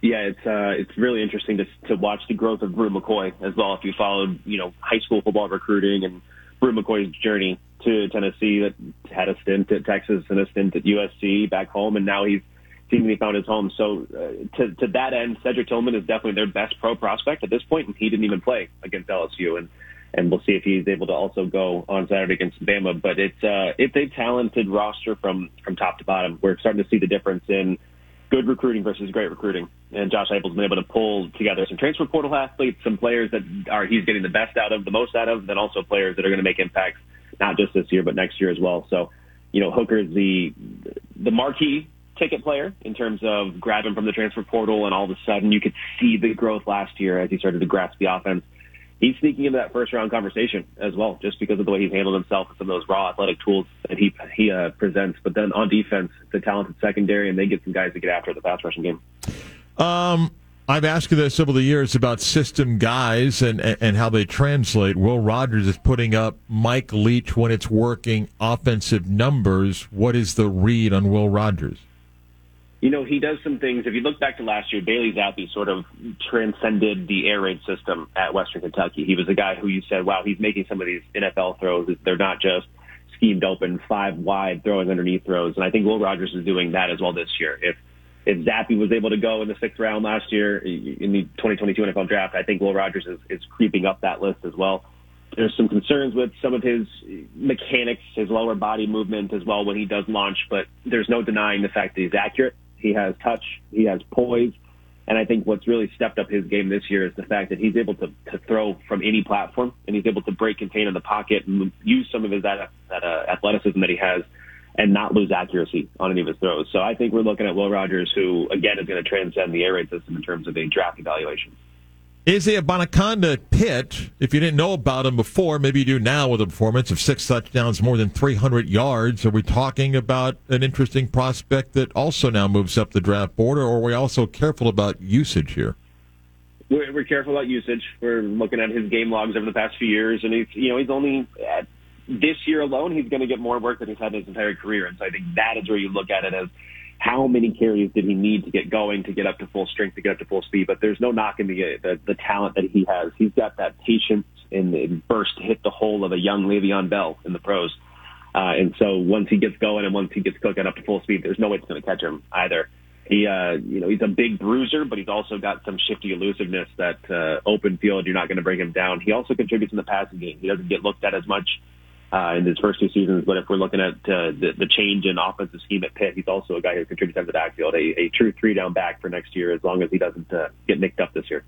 Yeah, it's uh, it's really interesting to to watch the growth of Bru McCoy as well. If you followed, you know, high school football recruiting and Bru McCoy's journey to Tennessee, that had a stint at Texas and a stint at USC back home, and now he's seemingly found his home. So uh, to to that end, Cedric Tillman is definitely their best pro prospect at this point, and he didn't even play against LSU. And and we'll see if he's able to also go on Saturday against Bama. But it's uh, it's a talented roster from from top to bottom. We're starting to see the difference in good recruiting versus great recruiting. And Josh Heupel's been able to pull together some transfer portal athletes, some players that are he's getting the best out of, the most out of, then also players that are going to make impacts not just this year but next year as well. So, you know, Hooker's the the marquee ticket player in terms of grabbing from the transfer portal, and all of a sudden you could see the growth last year as he started to grasp the offense he's sneaking into that first round conversation as well, just because of the way he's handled himself and some of those raw athletic tools that he he uh, presents. But then on defense, the talented secondary, and they get some guys to get after the pass rushing game. Um, I've asked you this over the years about system guys and, and how they translate. Will Rogers is putting up Mike Leach when it's working offensive numbers. What is the read on Will Rogers? you know, he does some things. If you look back to last year, Bailey Zappe sort of transcended the air raid system at Western Kentucky. He was a guy who you said, wow, he's making some of these NFL throws. They're not just schemed open, five wide, throwing underneath throws. And I think Will Rogers is doing that as well this year. If if Zappe was able to go in the sixth round last year in the 2022 NFL draft, I think Will Rogers is, is creeping up that list as well. There's some concerns with some of his mechanics, his lower body movement as well when he does launch, but there's no denying the fact that he's accurate he has touch. He has poise. And I think what's really stepped up his game this year is the fact that he's able to, to throw from any platform and he's able to break contain in the pocket and use some of his that, that uh, athleticism that he has and not lose accuracy on any of his throws. So I think we're looking at Will Rogers, who again is going to transcend the air raid system in terms of a draft evaluation. Is he Israel Abanikanda Pitt, if you didn't know about him before, maybe you do now with a performance of six touchdowns, more than 300 yards. Are we talking about an interesting prospect that also now moves up the draft board, or are we also careful about usage here? We're, we're careful about usage. We're looking at his game logs over the past few years, and he's, you know, he's only at this year alone, he's going to get more work than he's had his entire career. And so I think that is where you look at it as how many carries did he need to get going, to get up to full strength, to get up to full speed? But there's no knocking the the, the talent that he has. He's got that patience and, and burst to hit the hole of a young Le'Veon Bell in the pros. Uh, and so once he gets going and once he gets cooking up to full speed, there's no way it's going to catch him either. He, uh, you know, he's a big bruiser, but he's also got some shifty elusiveness that uh, open field you're not going to bring him down. He also contributes in the passing game. He doesn't get looked at as much uh, in his first two seasons. But if we're looking at uh, the, the change in offensive scheme at Pitt, he's also a guy who contributes on the backfield, a, a true three down back for next year, as long as he doesn't uh, get nicked up this year.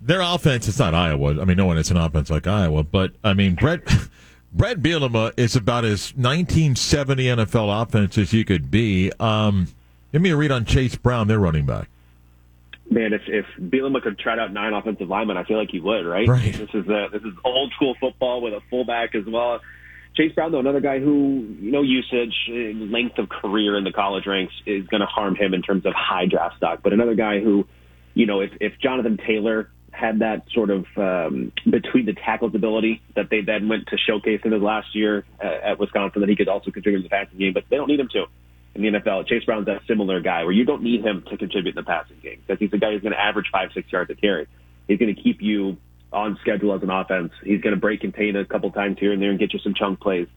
Their offense, it's not Iowa. I mean, no one is an offense like Iowa, but I mean, Brett. Bret Bielema is about as 1970 NFL offense as you could be. Um, give me a read on Chase Brown, their running back man, if if Bielema could trot out nine offensive linemen, I feel like he would, right? right. This is a, this is old school football with a fullback as well. Chase Brown, though, another guy who, you know, usage, length of career in the college ranks is going to harm him in terms of high draft stock. But another guy who, you know, if, if Jonathan Taylor had that sort of um, between the tackles ability that they then went to showcase in his last year uh, at Wisconsin, that he could also contribute to the passing game, but they don't need him to in the NFL. Chase Brown's that similar guy where you don't need him to contribute in the passing game because he's a guy who's going to average five, six yards a carry. He's going to keep you on schedule as an offense. He's going to break contain a couple times here and there and get you some chunk plays.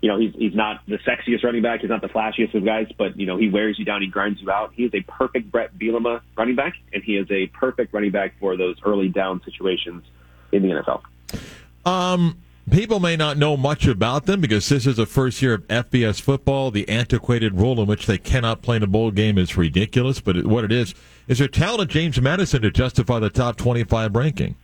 You know, he's he's not the sexiest running back. He's not the flashiest of guys, but you know, he wears you down. He grinds you out. He is a perfect Bret Bielema running back, and he is a perfect running back for those early down situations in the NFL. Um, People may not know much about them because this is the first year of FBS football. The antiquated rule in which they cannot play in a bowl game is ridiculous, but what it is is there talent of James Madison to justify the top 25 ranking.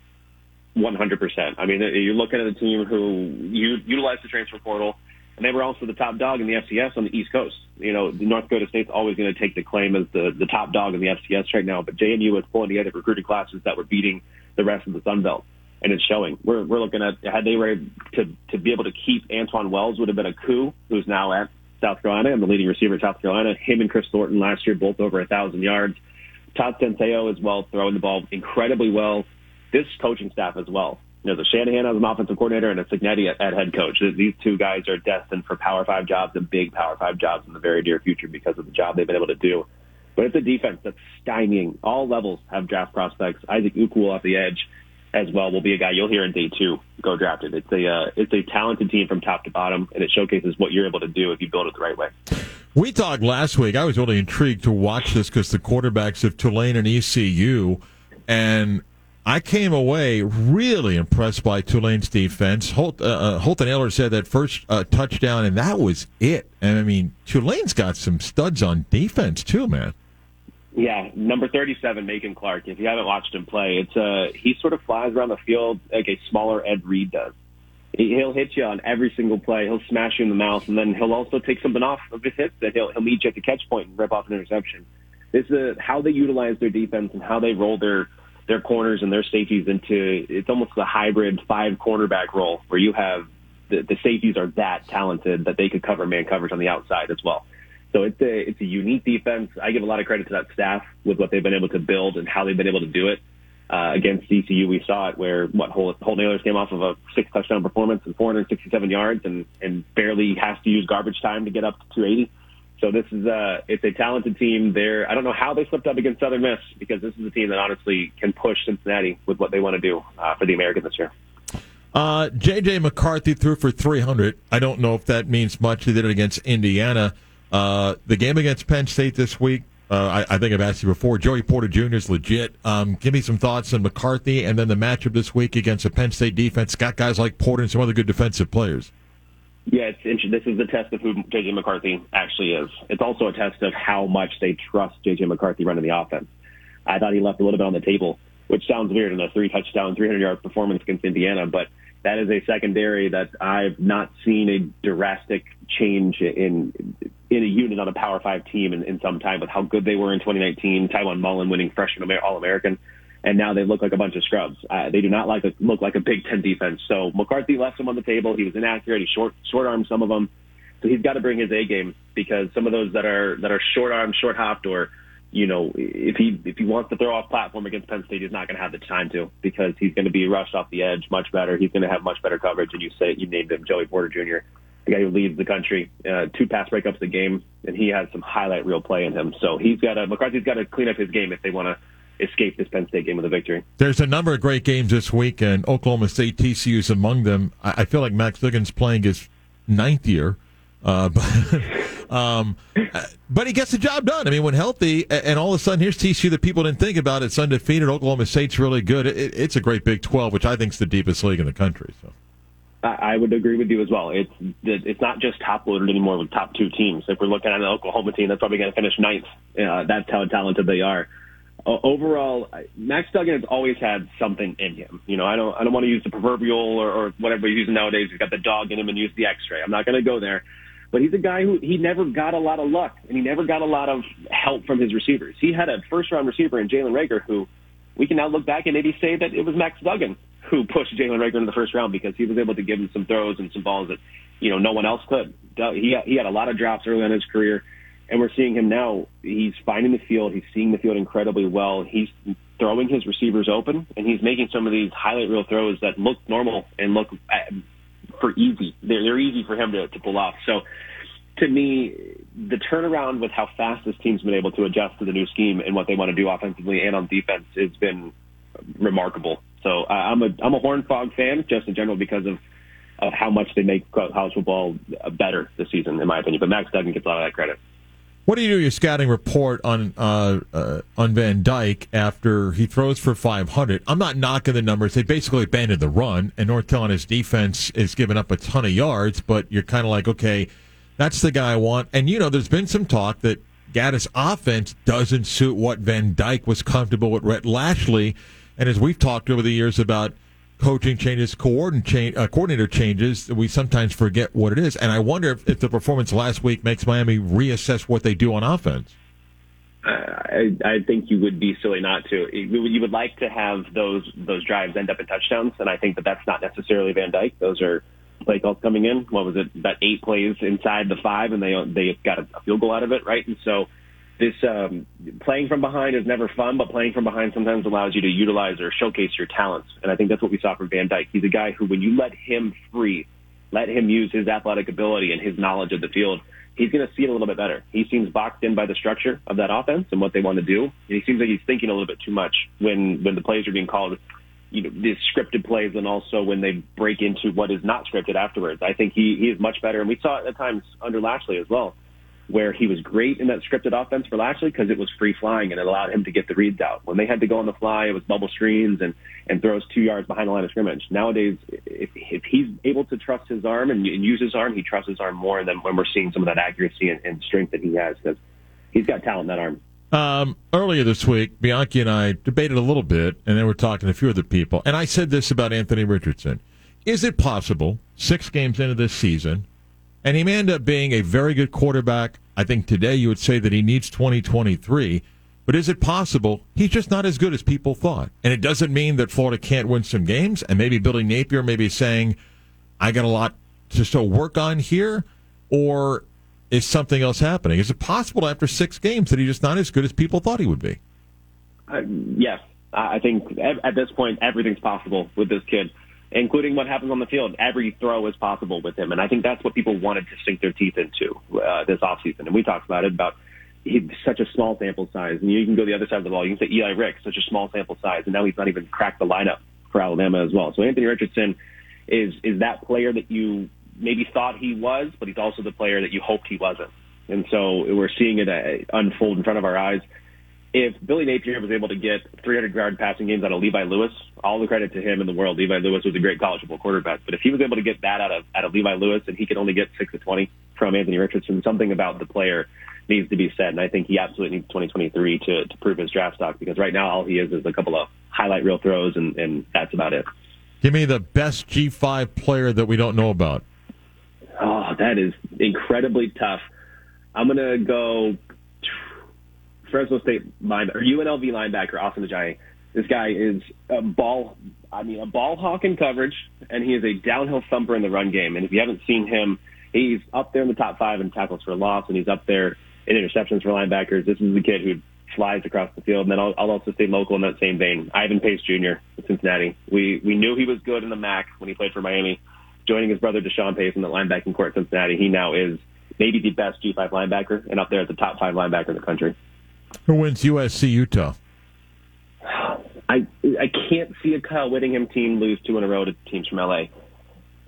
100%. I mean, you're looking at a team who utilized the transfer portal, and they were also the top dog in the FCS on the East Coast. You know, the North Dakota State's always going to take the claim as the, the top dog in the FCS right now, but JMU is pulling together recruiting classes that were beating the rest of the Sun Belt and it's showing. We're we're looking at had they were to to be able to keep Antwane Wells would have been a coup, who's now at South Carolina and the leading receiver at South Carolina. Him and Kris Thornton last year both over a thousand yards. Todd Centeio as well throwing the ball incredibly well. This coaching staff as well. You know, the Shanahan as an offensive coordinator and a Cignetti at, at head coach. These two guys are destined for Power Five jobs and big Power Five jobs in the very near future because of the job they've been able to do. But it's a defense that's stymieing. All levels have draft prospects. Isaac Ukwu off the edge as well will be a guy you'll hear in day two go drafted. It's a uh, it's a talented team from top to bottom, and it showcases what you're able to do if you build it the right way. We talked last week. I was really intrigued to watch this because the quarterbacks of Tulane and ECU, and I came away really impressed by Tulane's defense. Holt, uh, uh, Holton Ahlers said that first uh, touchdown, and that was it. And I mean, Tulane's got some studs on defense too, man. Yeah, number 37, Macon Clark. If you haven't watched him play, it's uh, he sort of flies around the field like a smaller Ed Reed does. He'll hit you on every single play. He'll smash you in the mouth, and then he'll also take something off of his hits that he'll he'll meet you at the catch point and rip off an interception. This is how they utilize their defense and how they roll their their corners and their safeties into it's almost a hybrid five cornerback role where you have the, the safeties are that talented that they could cover man coverage on the outside as well. So it's a it's a unique defense. I give a lot of credit to that staff with what they've been able to build and how they've been able to do it. Uh, against CCU, we saw it where what Holt Ahlers came off of a six touchdown performance and 467 yards and and barely has to use garbage time to get up to 280. So this is a it's a talented team. There, I don't know how they slipped up against Southern Miss because this is a team that honestly can push Cincinnati with what they want to do uh, for the American this year. Uh, J.J. McCarthy threw for 300. I don't know if that means much. He did it against Indiana. Uh, the game against Penn State this week, uh, I, I, think I've asked you before. Joey Porter Jr. is legit. Um, give me some thoughts on McCarthy and then the matchup this week against a Penn State defense. Got guys like Porter and some other good defensive players. Yeah, it's interesting. This is the test of who JJ McCarthy actually is. It's also a test of how much they trust JJ McCarthy running the offense. I thought he left a little bit on the table, which sounds weird in a three touchdown, 300 yard performance against Indiana, but that is a secondary that I've not seen a drastic change in in a unit on a Power Five team in, in some time with how good they were in 2019. Tiawan Mullen winning freshman All American, and now they look like a bunch of scrubs. Uh, they do not like a, look like a Big Ten defense. So McCarthy left them on the table. He was inaccurate. He short short armed some of them. So he's got to bring his A game because some of those that are that are short armed, short hopped, or you know, if he if he wants to throw off platform against Penn State, he's not going to have the time to because he's going to be rushed off the edge much better. He's going to have much better coverage. And you say you named him Joey Porter Jr the guy who leads the country, uh, two pass breakups a game, and he has some highlight reel play in him. So he's got to McCarthy's got to clean up his game if they want to escape this Penn State game with a victory. There's a number of great games this week, and Oklahoma State TCU is among them. I, feel like Max Duggan's playing his ninth year. Uh, but, um, but he gets the job done. I mean, when healthy, and all of a sudden, here's TCU that people didn't think about. It's undefeated. Oklahoma State's really good. It, it's a great Big 12, which I think is the deepest league in the country. So. I would agree with you as well. It's it's not just top loaded anymore with top two teams. If we're looking at an Oklahoma team that's probably going to finish ninth, uh, that's how talented they are. Uh, overall, Max Duggan has always had something in him. You know, I don't I don't want to use the proverbial or, or whatever he's using nowadays. He's got the dog in him and use the X-ray. I'm not going to go there. But he's a guy who he never got a lot of luck and he never got a lot of help from his receivers. He had a first round receiver in Jalen Reagor who we can now look back and maybe say that it was Max Duggan who pushed Jalen Reagor in the first round because he was able to give him some throws and some balls that you know no one else could. He he had a lot of drops early in his career, and we're seeing him now. He's finding the field. He's seeing the field incredibly well. He's throwing his receivers open, and he's making some of these highlight reel throws that look normal and look uh, for easy. They're, they're easy for him to, to pull off. So to me, the turnaround with how fast this team's been able to adjust to the new scheme and what they want to do offensively and on defense has been remarkable. So uh, I'm a I'm a Horned Frog fan just in general because of of how much they make college football better this season, in my opinion. But Max Duggan gets a lot of that credit. What do you do your scouting report on uh, uh, on Van Dyke after he throws for 500? I'm not knocking the numbers. They basically abandoned the run, and North Carolina's defense is giving up a ton of yards. But you're kind of like, okay, that's the guy I want. And you know, there's been some talk that Gattis' offense doesn't suit what Van Dyke was comfortable with Rhett Lashlee. And as we've talked over the years about coaching changes, uh, coordinator changes, we sometimes forget what it is. And I wonder if, the performance last week makes Miami reassess what they do on offense. I, I think you would be silly not to. You would like to have those those drives end up in touchdowns, and I think that that's not necessarily Van Dyke. Those are play calls coming in. What was it? About eight plays inside the five, and they they got a field goal out of it, right? And so this um, playing from behind is never fun, but playing from behind sometimes allows you to utilize or showcase your talents. And I think that's what we saw from Van Dyke. He's a guy who, when you let him free, let him use his athletic ability and his knowledge of the field, he's going to see it a little bit better. He seems boxed in by the structure of that offense and what they want to do. And he seems like he's thinking a little bit too much when when the plays are being called. You know, these scripted plays, and also when they break into what is not scripted afterwards. I think he he is much better, and we saw it at times under Lashlee as well where he was great in that scripted offense for Lashlee because it was free flying and it allowed him to get the reads out. When they had to go on the fly, it was bubble screens and, and throws two yards behind the line of scrimmage. Nowadays, if, if he's able to trust his arm and, and use his arm, he trusts his arm more than when we're seeing some of that accuracy and, and strength that he has because he's got talent in that arm. Um, earlier this week, Bianchi and I debated a little bit, and then we're talking to a few other people, and I said this about Anthony Richardson. Is it possible, six games into this season, and he may end up being a very good quarterback? I think today you would say that he needs 2023, but is it possible he's just not as good as people thought? And it doesn't mean that Florida can't win some games, and maybe Billy Napier may be saying, I got a lot to still work on here, or is something else happening? Is it possible after six games that he's just not as good as people thought he would be? Uh, yes, I think at this point everything's possible with this kid, including what happens on the field. Every throw is possible with him, and I think that's what people wanted to sink their teeth into uh, this offseason. And we talked about it about he's such a small sample size, and you can go the other side of the ball. You can say Eli Rick, such a small sample size, and now he's not even cracked the lineup for Alabama as well. So Anthony Richardson is is that player that you maybe thought he was, but he's also the player that you hoped he wasn't. And so we're seeing it uh, unfold in front of our eyes. If Billy Napier was able to get 300 yard passing games out of Levi Lewis, all the credit to him in the world. Levi Lewis was a great college football quarterback, but if he was able to get that out of out of Levi Lewis and he could only get six to 20 from Anthony Richardson, something about the player needs to be said. And I think he absolutely needs 2023 to to prove his draft stock because right now all he is is a couple of highlight reel throws and and that's about it. Give me the best G5 player that we don't know about. Oh, that is incredibly tough. I'm gonna go Fresno State linebacker UNLV linebacker Austin Ajiake. This guy is a ball. I mean, a ball hawk in coverage, and he is a downhill thumper in the run game. And if you haven't seen him, he's up there in the top five in tackles for loss, and he's up there in interceptions for linebackers. This is the kid who flies across the field. And then I'll, I'll also stay local in that same vein. Ivan Pace Jr. at Cincinnati. We we knew he was good in the MAC when he played for Miami joining his brother Deshawn Pace in the linebacking court at Cincinnati, he now is maybe the best G5 linebacker and up there at the top five linebacker in the country. Who wins USC Utah? I I can't see a Kyle Whittingham team lose two in a row to teams from LA.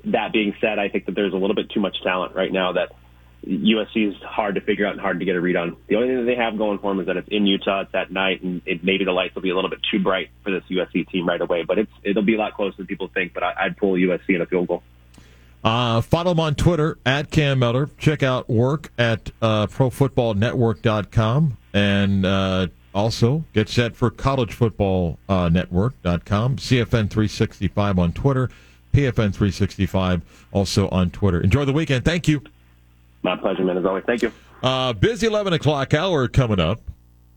That being said, I think that there's a little bit too much talent right now that USC is hard to figure out and hard to get a read on. The only thing that they have going for them is that it's in Utah, it's at night, and it, maybe the lights will be a little bit too bright for this USC team right away. But it's it'll be a lot closer than people think. But I, I'd pull USC in a field goal. Uh, follow him on Twitter at Cam Mellor. Check out work at uh, ProFootballNetwork.com and uh, also get set for CollegeFootballNetwork.com, CFN 365 on Twitter, PFN 365 also on Twitter. Enjoy the weekend. Thank you. My pleasure, man, as always. Thank you. Uh, busy 11 o'clock hour coming up.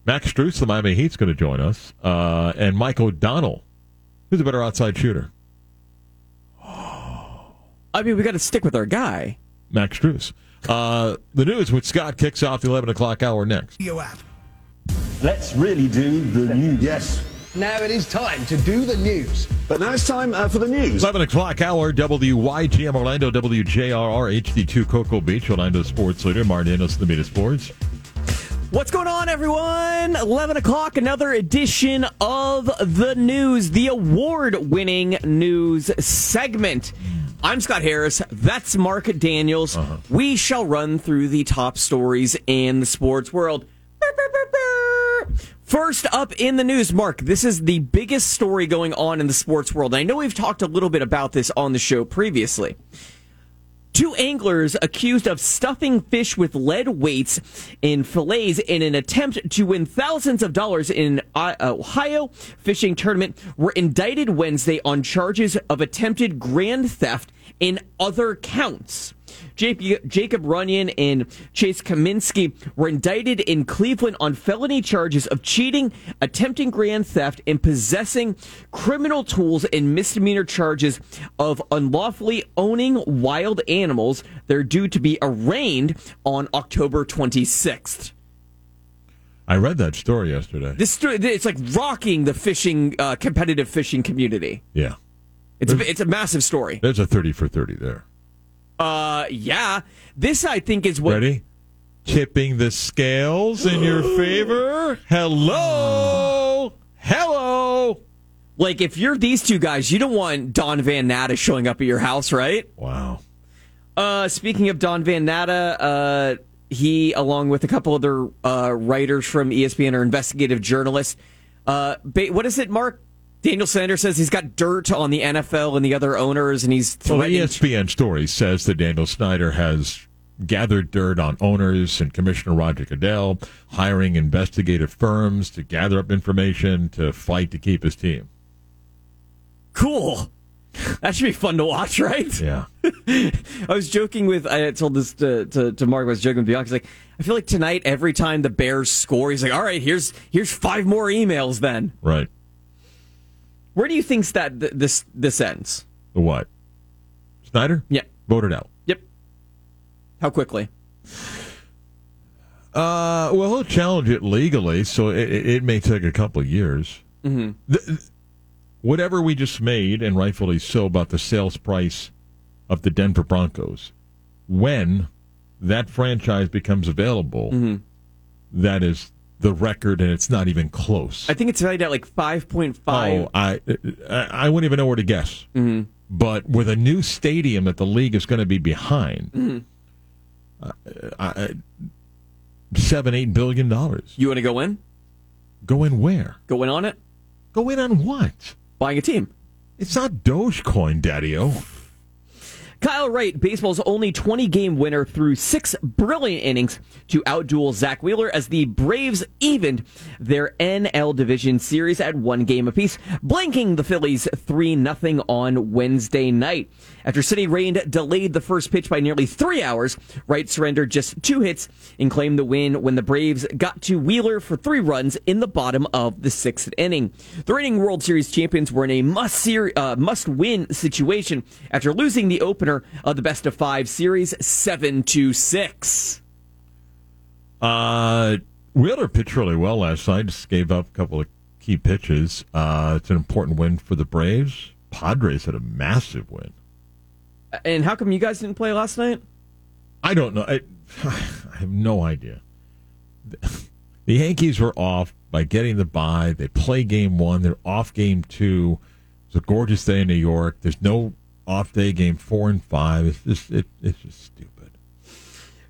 Max Strus, the Miami Heat's going to join us, uh, and Mike O'Donnell. Who's a better outside shooter? I mean, we got to stick with our guy. Max Strus. Uh, the news with Scott kicks off the 11 o'clock hour next. Let's really do the news. Yes. Now it is time to do the news. But now it's time uh, for the news. 11 o'clock hour, WYGM Orlando, WJRR, HD2 Cocoa Beach, Orlando sports leader, Martin Ennis, the Media Sports. What's going on, everyone? 11 o'clock, another edition of the news, the award winning news segment. I'm Scott Harris. That's Mark Daniels. Uh-huh. We shall run through the top stories in the sports world. First up in the news, Mark, this is the biggest story going on in the sports world. I know we've talked a little bit about this on the show previously. Two anglers accused of stuffing fish with lead weights in fillets in an attempt to win thousands of dollars in uh, Ohio fishing tournament were indicted Wednesday on charges of attempted grand theft in other counts. Jacob Runyan and Chase Cominsky were indicted in Cleveland on felony charges of cheating, attempting grand theft, and possessing criminal tools and misdemeanor charges of unlawfully owning wild animals. They're due to be arraigned on October 26th. I read that story yesterday. This story, it's like rocking the fishing, uh, competitive fishing community. Yeah. It's a, it's a massive story. There's a 30 for 30 there. Uh, yeah. This, I think, is what. Ready? Tipping the scales in your favor. Hello. Hello. Like, if you're these two guys, you don't want Don Van Natta showing up at your house, right? Wow. Uh, speaking of Don Van Natta, uh, he, along with a couple other uh, writers from ESPN, are investigative journalists. Uh, ba- what is it, Mark? Daniel Snyder says he's got dirt on the NFL and the other owners, and he's Well, the. ESPN story says that Daniel Snyder has gathered dirt on owners and Commissioner Roger Goodell, hiring investigative firms to gather up information to fight to keep his team. cool. That should be fun to watch, right? Yeah. I was joking with. I told this to, to, to Mark. I was joking with Bianchi. He's like, I feel like tonight, every time the Bears score, he's like, "All right, here's here's five more emails." Then, Right. Where do you think that th- this this ends? The what? Snyder? Yeah. Voted out. Yep. How quickly? Uh, well, he'll challenge it legally, so it, it may take a couple of years. Mm-hmm. The, whatever we just made, and rightfully so, about the sales price of the Denver Broncos, when that franchise becomes available, Mm-hmm. that is the record, and it's not even close. I think it's valued at like five point five. Oh, I, I wouldn't even know where to guess. Mm-hmm. But with a new stadium that the league is going to be behind, Mm-hmm. uh, I, seven eight billion dollars. You want to go in? Go in where? Go in on it? Go in on what? Buying a team. It's not Dogecoin, Daddy-O. Kyle Wright, baseball's only 20 game winner through six brilliant innings to outduel Zack Wheeler as the Braves evened their NL Division series at one game apiece, blanking the Phillies 3 0 on Wednesday night. After City Rain delayed the first pitch by nearly three hours, Wright surrendered just two hits and claimed the win when the Braves got to Wheeler for three runs in the bottom of the sixth inning. The reigning World Series champions were in a must ser- uh, must win situation after losing the opener of the best of five series seven to six. Uh, Wheeler pitched really well last night. Just gave up a couple of key pitches. Uh, it's an important win for the Braves. Padres had a massive win. And how come you guys didn't play last night? I don't know. I, I have no idea. The Yankees were off by getting the bye. They play game one. They're off game two. It's a gorgeous day in New York. There's no off day game four and five. It's just it, it's just stupid.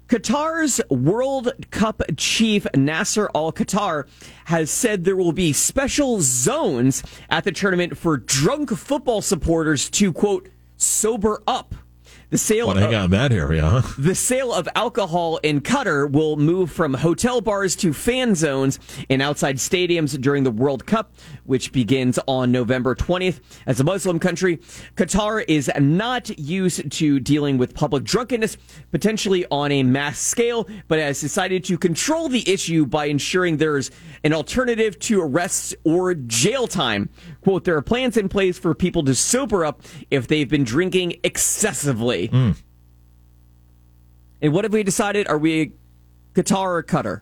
Qatar's World Cup chief Nasser Al Khater has said there will be special zones at the tournament for drunk football supporters to quote sober up. The sale Want to hang of- out in that area, huh? the sale of alcohol in Qatar will move from hotel bars to fan zones in outside stadiums during the World Cup, which begins on November 20th. As a Muslim country, Qatar is not used to dealing with public drunkenness, potentially on a mass scale, but has decided to control the issue by ensuring there's an alternative to arrests or jail time. Quote, there are plans in place for people to sober up if they've been drinking excessively. And what have we decided? Are we Qatar or Qatar?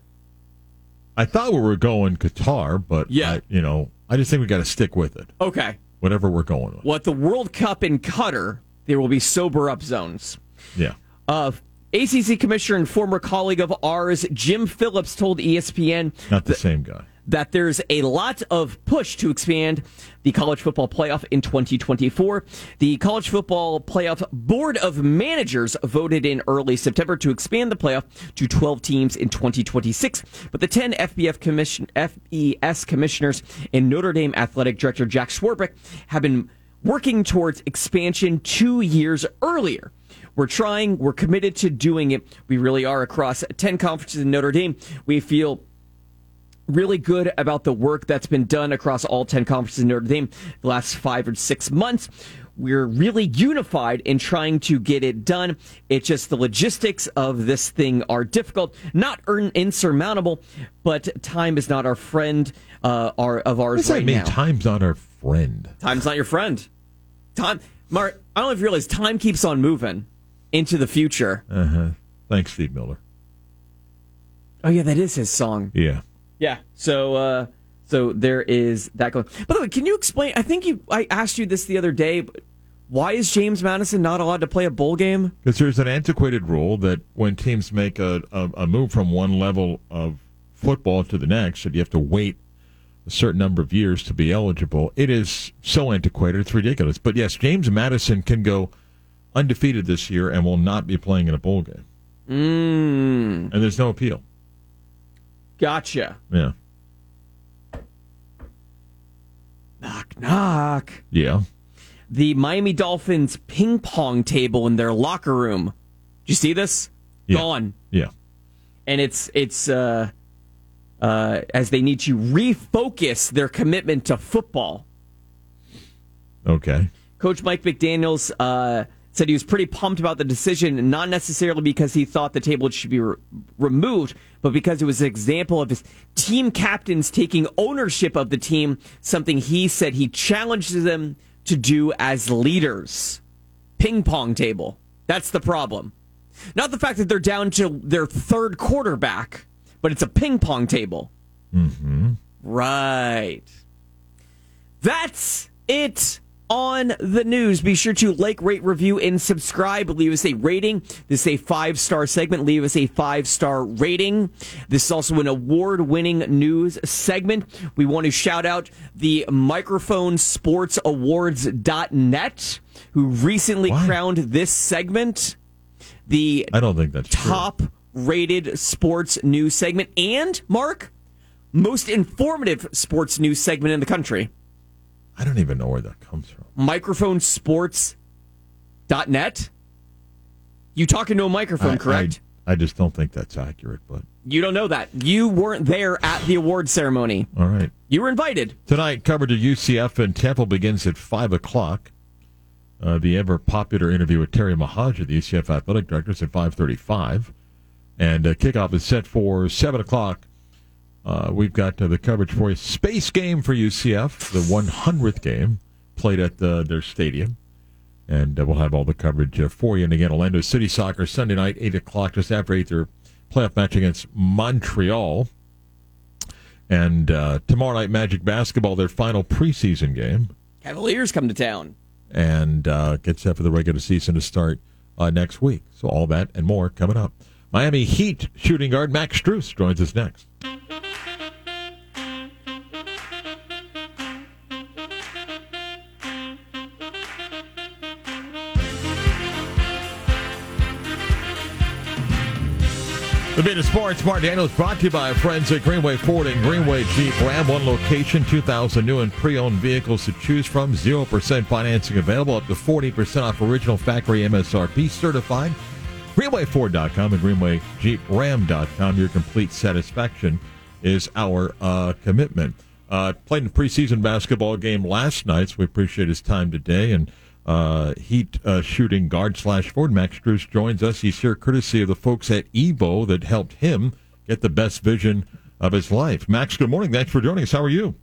I thought we were going Qatar, but Yeah. I, you know, I just think we got to stick with it. Okay. Whatever we're going with. What the World Cup in Qatar, there will be sober up zones. Yeah. Uh, ACC commissioner and former colleague of ours, Jim Phillips, told ESPN Not the same guy. that there's a lot of push to expand the college football playoff in 2024. The College Football Playoff Board of Managers voted in early September to expand the playoff to 12 teams in 2026, but the 10 FBF commission, FES commissioners and Notre Dame athletic director Jack Swarbrick have been working towards expansion two years earlier. We're trying, we're committed to doing it. We really are across 10 conferences in Notre Dame. We feel really good about the work that's been done across all 10 conferences in Notre Dame the last five or six months. We're really unified in trying to get it done. It's just the logistics of this thing are difficult, not insurmountable, but time is not our friend uh, our, of What ours that right mean? now. Time's not our friend. Time's not your friend. Time, Mark, I don't know if you realize time keeps on moving into the future. Uh huh. Thanks, Steve Miller. Oh, yeah, that is his song. Yeah. Yeah. So uh so there is that going. By the way, can you explain I think you I asked you this the other day, but why is James Madison not allowed to play a bowl game? Because there's an antiquated rule that when teams make a, a, a move from one level of football to the next, that you have to wait a certain number of years to be eligible. It is so antiquated, it's ridiculous. But yes, James Madison can go undefeated this year and will not be playing in a bowl game. Mm. and there's no appeal. Gotcha. Yeah, Knock, knock. yeah. The Miami Dolphins ping pong table in their locker room. Did you see this? Yeah. Gone. Yeah. And it's it's uh, uh, as they need to refocus their commitment to football. Okay. Coach Mike McDaniels uh, said he was pretty pumped about the decision, not necessarily because he thought the table should be re- removed, but because it was an example of his team captains taking ownership of the team, something he said he challenged them to do as leaders. Ping pong table. That's the problem. Not the fact that they're down to their third quarterback, but it's a ping pong table. Mm-hmm. Right. That's it on the news. Be sure to like, rate, review, and subscribe. Leave us a rating. This is a five star segment. Leave us a five star rating. This is also an award winning news segment. We want to shout out the Microphone Sports Awards.net, who recently crowned this segment the I don't think that's top rated sports news segment and, Mark, most informative sports news segment in the country. I don't even know where that comes from. Microphonesports.net. You talking to a microphone, I- correct? I, I just don't think that's accurate, but you don't know that. You weren't there at the award ceremony. all right. You were invited. Tonight, coverage of UCF and Temple begins at 5 o'clock. Uh, the ever popular interview with Terry Mohajir, the UCF athletic director, is at 5.35. And uh, kickoff is set for 7 o'clock. Uh, we've got uh, the coverage for you. Space game for UCF, the 100th game, played at the, their stadium. And uh, we'll have all the coverage uh, for you. And again, Orlando City Soccer, Sunday night, 8 o'clock, just after 8, their playoff match against Montreal. And uh, tomorrow night, Magic Basketball, their final preseason game, Cavaliers come to town. and uh, get set for the regular season to start uh, next week. So all that and more coming up. Miami Heat shooting guard Max Strus joins us next. The Beat of Sports, Mark Daniels, brought to you by our friends at Greenway Ford and Greenway Jeep Ram. One location, 2,000 new and pre-owned vehicles to choose from. 0% financing available, up to 40% off original factory MSRP certified. GreenwayFord.com and GreenwayJeepRam.com. Your complete satisfaction is our uh, commitment. Uh, played in preseason basketball game last night, so we appreciate his time today. And uh, Heat uh, shooting guard slash forward Max Strus joins us. He's here courtesy of the folks at Evo that helped him get the best vision of his life. Max, good morning. Thanks for joining us. How are you?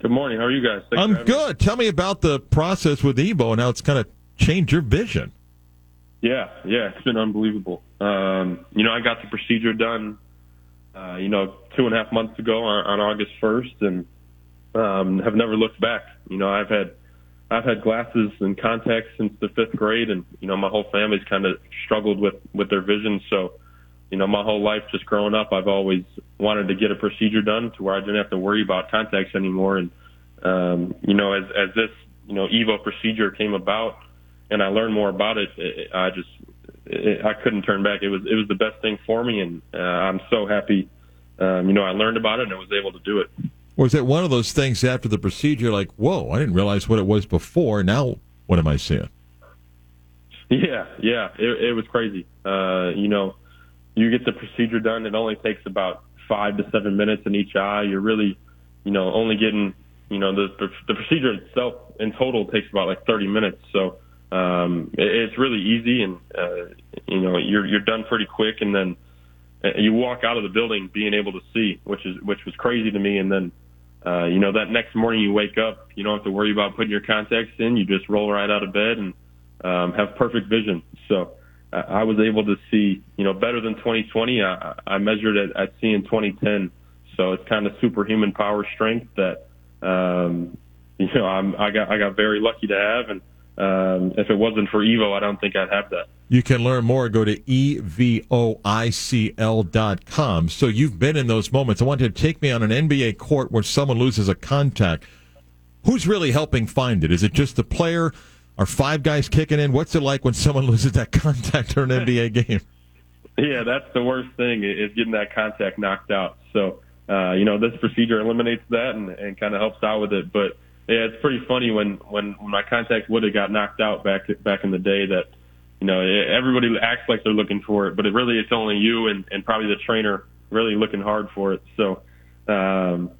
Good morning. How are you guys? Thanks I'm having me. good. Tell me about the process with Evo and how it's kind of changed your vision. Yeah, yeah, it's been unbelievable. Um, you know, I got the procedure done, uh, you know, two and a half months ago on, on August 1st, and um, have never looked back. You know, I've had I've had glasses and contacts since the fifth grade, and you know, my whole family's kind of struggled with with their vision. So, you know, my whole life just growing up, I've always wanted to get a procedure done to where I didn't have to worry about contacts anymore. And um, you know, as as this you know Evo procedure came about, and I learned more about it, it I just it, I couldn't turn back. It was it was the best thing for me, and uh, I'm so happy. Um, you know, I learned about it and I was able to do it. Or is it one of those things after the procedure, like, whoa, I didn't realize what it was before. Now, what am I seeing? Yeah, yeah, it, it was crazy. Uh, you know, you get the procedure done. It only takes about five to seven minutes in each eye. You're really, you know, only getting, you know, the the, procedure itself in total takes about like 30 minutes. So um, it, it's really easy, and uh, you know, you're you're done pretty quick, and then uh, you walk out of the building being able to see, which is which was crazy to me. And then, uh, you know, that next morning you wake up, you don't have to worry about putting your contacts in. You just roll right out of bed and um, have perfect vision. So uh, I was able to see, you know, better than 2020. I, I measured it at seeing 2010. So it's kind of superhuman power strength that, um, you know, I'm, I got I got very lucky to have, and um, if it wasn't for Evo, I don't think I'd have that. You can learn more. Go to evoicl.com. So you've been in those moments. I want you to take me on an NBA court where someone loses a contact. Who's really helping find it? Is it just the player? Are five guys kicking in? What's it like when someone loses that contact during an NBA game? Yeah, that's the worst thing is getting that contact knocked out. So, uh, you know, this procedure eliminates that and, and kind of helps out with it. But yeah, it's pretty funny when when, when my contact would have got knocked out back back in the day that you know everybody acts like they're looking for it, but it really it's only you and, and probably the trainer really looking hard for it. So um,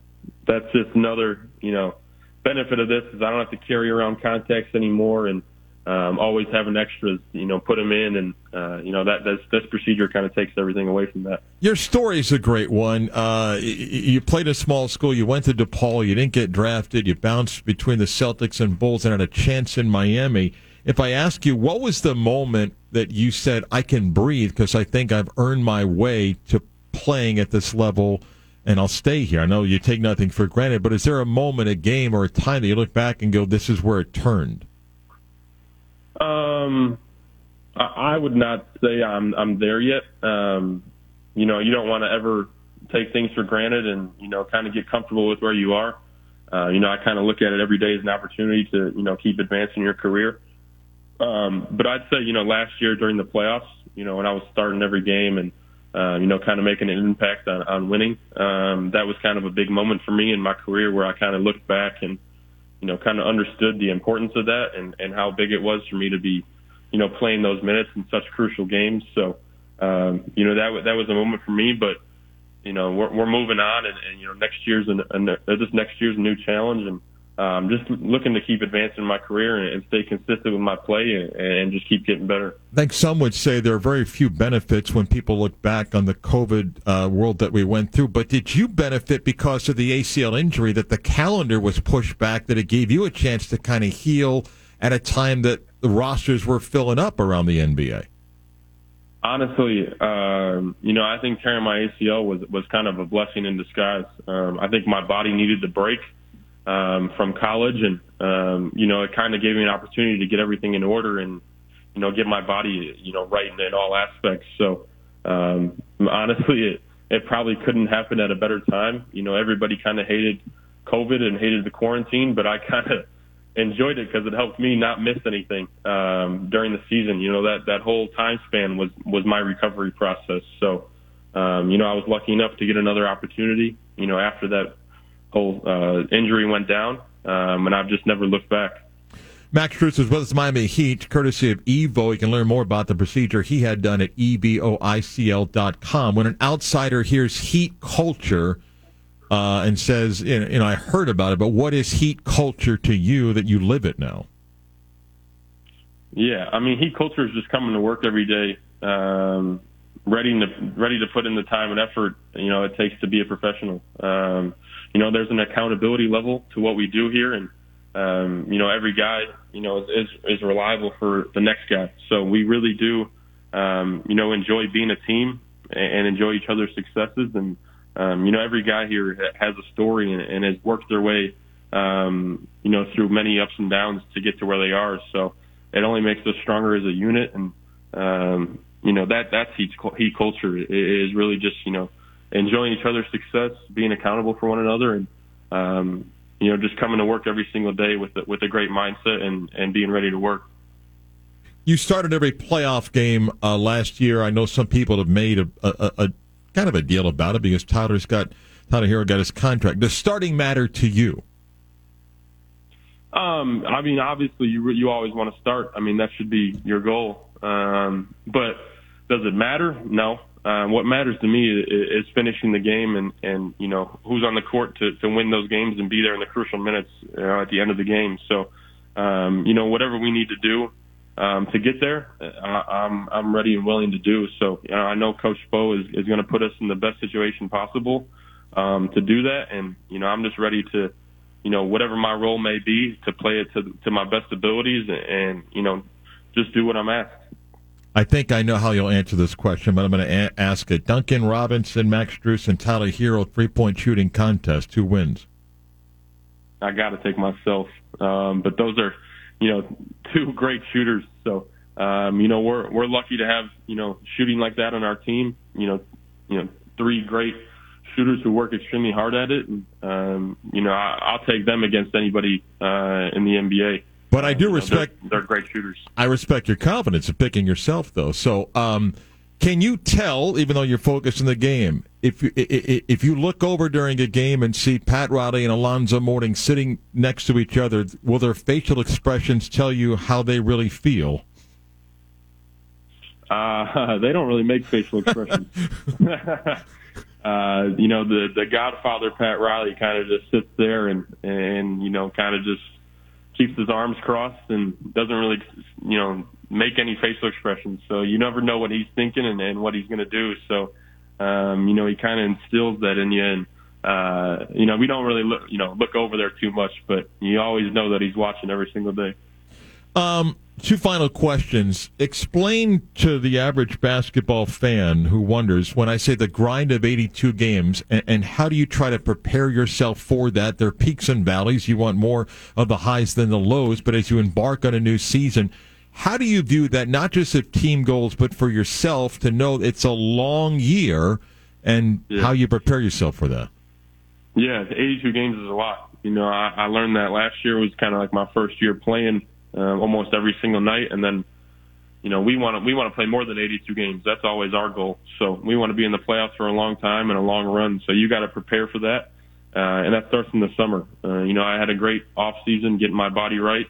that's just another you know benefit of this is I don't have to carry around contacts anymore and um, always having extras, you know, put them in, and uh, you know that this, this procedure kind of takes everything away from that. Your story is a great one. Uh, you played a small school. You went to DePaul. You didn't get drafted. You bounced between the Celtics and Bulls and had a chance in Miami. If I ask you, what was the moment that you said, "I can breathe" because I think I've earned my way to playing at this level? and I'll stay here. I know you take nothing for granted, but is there a moment, a game, or a time that you look back and go, "This is where it turned"? Um, I would not say I'm I'm there yet. Um, you know, you don't want to ever take things for granted, and you know, kind of get comfortable with where you are. Uh, you know, I kind of look at it every day as an opportunity to you know keep advancing your career. Um, but I'd say you know last year during the playoffs, you know, when I was starting every game and uh, you know, kind of making an impact on, on winning. Um, that was kind of a big moment for me in my career where I kind of looked back and, you know, kind of understood the importance of that and, and how big it was for me to be, you know, playing those minutes in such crucial games. So, um, you know, that that was a moment for me, but, you know, we're, we're moving on and, and, you know, next year's an, an, this next year's a new challenge and, um, just looking to keep advancing my career and, and stay consistent with my play and, and, just keep getting better. I think some would say there are very few benefits when people look back on the COVID uh, world that we went through. But did you benefit because of the ACL injury that the calendar was pushed back, that it gave you a chance to kind of heal at a time that the rosters were filling up around the NBA? Honestly, um, you know, I think tearing my ACL was was kind of a blessing in disguise. Um, I think my body needed the break um, from college, and um, you know, it kind of gave me an opportunity to get everything in order and you know get my body you know right in, in all aspects. So um, honestly, it it probably couldn't happen at a better time. You know, everybody kind of hated COVID and hated the quarantine, but I kind of enjoyed it because it helped me not miss anything um, during the season. You know, that that whole time span was was my recovery process. So, um, you know, I was lucky enough to get another opportunity. You know, after that whole uh, injury went down, um, and I've just never looked back. Max Strus is with us, Miami Heat, courtesy of Evo. You can learn more about the procedure he had done at evoicl.com. When an outsider hears heat culture uh, and says, you know, you know, I heard about it, but what is heat culture to you that you live it now? Yeah, I mean, heat culture is just coming to work every day, um, ready to ready to put in the time and effort you know it takes to be a professional. Um, you know, there's an accountability level to what we do here, and um, you know, every guy, you know, is is reliable for the next guy. So we really do, um, you know, enjoy being a team and enjoy each other's successes. And um, you know, every guy here has a story and, and has worked their way, um, you know, through many ups and downs to get to where they are. So it only makes us stronger as a unit. And um, you know, that that's heat, heat culture is really just you know enjoying each other's success, being accountable for one another, and um, you know, just coming to work every single day with a, with a great mindset and and being ready to work. You started every playoff game uh, last year. I know some people have made a, a, a, kind of a deal about it because Tyler's got Tyler Herro got his contract. Does starting matter to you? Um, I mean, obviously, you you always want to start. I mean, that should be your goal. Um, but does it matter? No. Um, what matters to me is, is finishing the game and, and, you know, who's on the court to, to win those games and be there in the crucial minutes you know, at the end of the game. So, um, you know, whatever we need to do, um, to get there, I, I'm, I'm ready and willing to do. So, you know, I know Coach Spo is, is going to put us in the best situation possible, um, to do that. And, you know, I'm just ready to, you know, whatever my role may be to play it to, to my best abilities and, and you know, just do what I'm asked. I think I know how you'll answer this question, but I'm going to a- ask it. Duncan Robinson, Max Strus, and Tyler Herro three point shooting contest. Who wins? I got to take myself. Um, but those are, you know, two great shooters. So, um, you know, we're we're lucky to have you know shooting like that on our team. You know, you know, three great shooters who work extremely hard at it. And, um, you know, I, I'll take them against anybody uh, in the NBA. But I do respect. They're, they're, great shooters. I respect your confidence in picking yourself, though. So, um, Can you tell, even though you're focused in the game, if you, if you look over during a game and see Pat Riley and Alonzo Mourning sitting next to each other, will their facial expressions tell you how they really feel? Uh, they don't really make facial expressions. uh, you know, the the Godfather Pat Riley kind of just sits there and and you know kind of just keeps his arms crossed and doesn't really you know make any facial expressions. So you never know what he's thinking and, and what he's going to do. So um, you know, he kind of instills that in you. And uh, you know, we don't really look you know look over there too much, but you always know that he's watching every single day. Um, two final questions. Explain to the average basketball fan who wonders when I say the grind of 82 games, and, and, how do you try to prepare yourself for that? There are peaks and valleys. You want more of the highs than the lows, but as you embark on a new season, how do you view that, not just of team goals, but for yourself to know it's a long year and yeah. how you prepare yourself for that? Yeah, 82 games is a lot. You know, I, I learned that last year was kind of like my first year playing uh, almost every single night. And then, you know, we want to we want to play more than 82 games. That's always our goal. So we want to be in the playoffs for a long time and a long run. So you got to prepare for that, uh, and that starts in the summer. Uh, you know, I had a great off season, getting my body right,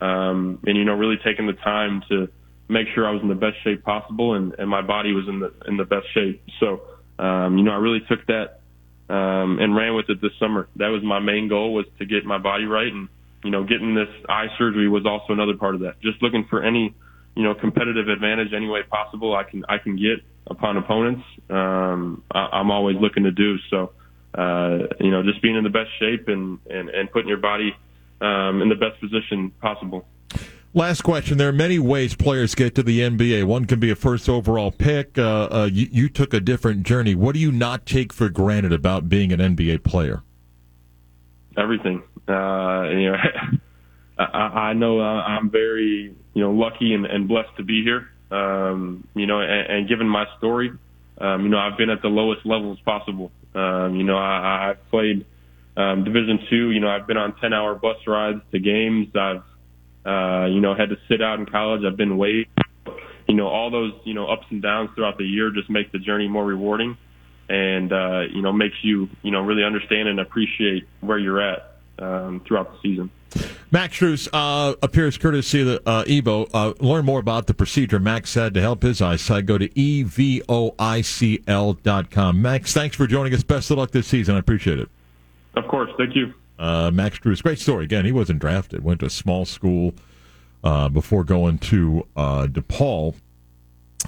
um, and you know, really taking the time to make sure I was in the best shape possible, and, and my body was in the in the best shape. So, um, you know, I really took that um, and ran with it this summer. That was my main goal was to get my body right and you know, getting this eye surgery was also another part of that. Just looking for any, you know, competitive advantage any way possible I can I can get upon opponents. Um, I, I'm always looking to do so. Uh, you know, just being in the best shape and and, and putting your body um, in the best position possible. Last question. There are many ways players get to the NBA. One can be a first overall pick. Uh, uh, you, you took a different journey. What do you not take for granted about being an NBA player? Everything. Uh, you know, I, I know uh, I'm very, you know, lucky and, and blessed to be here. Um, you know, and, and given my story, um, you know, I've been at the lowest levels possible. Um, you know, I, I've played um, Division two. You know, I've been on 10 hour bus rides to games. I've, uh, you know, had to sit out in college. I've been waived. You know, all those, you know, ups and downs throughout the year just make the journey more rewarding and, uh, you know, makes you, you know, really understand and appreciate where you're at um, throughout the season. Max Strus uh, appears courtesy of the uh, Evo. Uh, learn more about the procedure Max had to help his eyesight. Go to evoicl.com. Max, thanks for joining us. Best of luck this season. I appreciate it. Of course. Thank you. Uh, Max Strus, great story. Again, he wasn't drafted. Went to a small school uh, before going to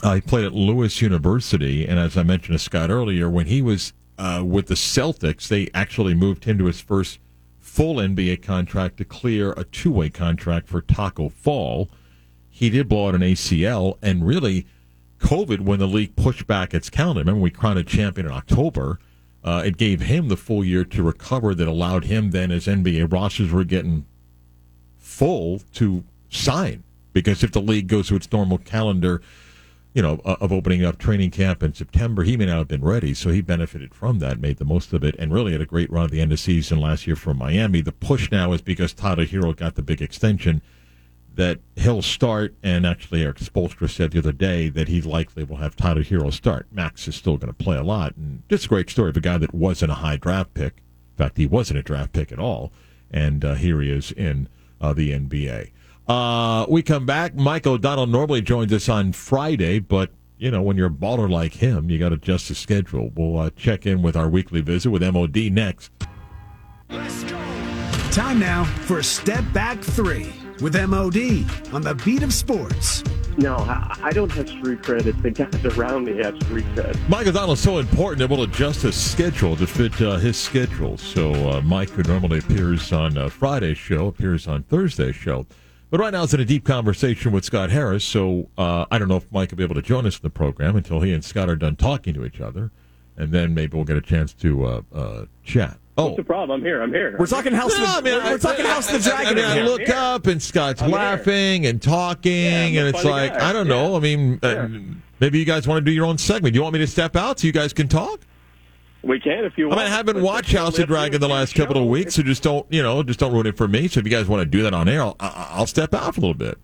uh, he played at Lewis University, and as I mentioned to Scott earlier, when he was with the Celtics, they actually moved him to his first – full NBA contract to clear a two way contract for Tacko Fall. He did blow out an ACL, and really, COVID, when the league pushed back its calendar, remember we crowned a champion in October, uh, it gave him the full year to recover that allowed him then, as NBA rosters were getting full, to sign. Because if the league goes to its normal calendar, you know, of opening up training camp in September. He may not have been ready, so he benefited from that, made the most of it, and really had a great run at the end of the season last year from Miami. The push now is because Tyler Herro got the big extension that he'll start, and actually Erik Spoelstra said the other day that he likely will have Tyler Herro start. Max is still going to play a lot, and just a great story of a guy that wasn't a high draft pick. In fact, he wasn't a draft pick at all, and uh, here he is in uh, the NBA. Uh, we come back. Mike O'Donnell normally joins us on Friday, but you know when you're a baller like him, you got to adjust the schedule. We'll uh, check in with our weekly visit with MOD next. Time now for Step Back Three with MOD on the beat of sports. No, I don't have street cred. It's the guys around me have street cred. Mike O'Donnell is so important that we'll adjust his schedule to fit uh, his schedule. So uh, Mike, who normally appears on uh, Friday's show, appears on Thursday's show. But right now, it's in a deep conversation with Scott Harris. So uh, I don't know if Mike will be able to join us in the program until he and Scott are done talking to each other, and then maybe we'll get a chance to uh, uh, chat. Oh, What's the problem? I'm here. I'm here. We're talking House. No, the, we're, we're talking House of the Dragon. I, I look up and Scott's I'm laughing here. and talking, yeah, and it's like guy. I don't know. Yeah. I mean, uh, maybe you guys want to do your own segment. Do you want me to step out so you guys can talk? We can if you want. I, mean, I haven't watched House of Dragon the last couple of weeks, so just don't you know just don't ruin it for me. So if you guys want to do that on air, I'll, I'll step out for a little bit.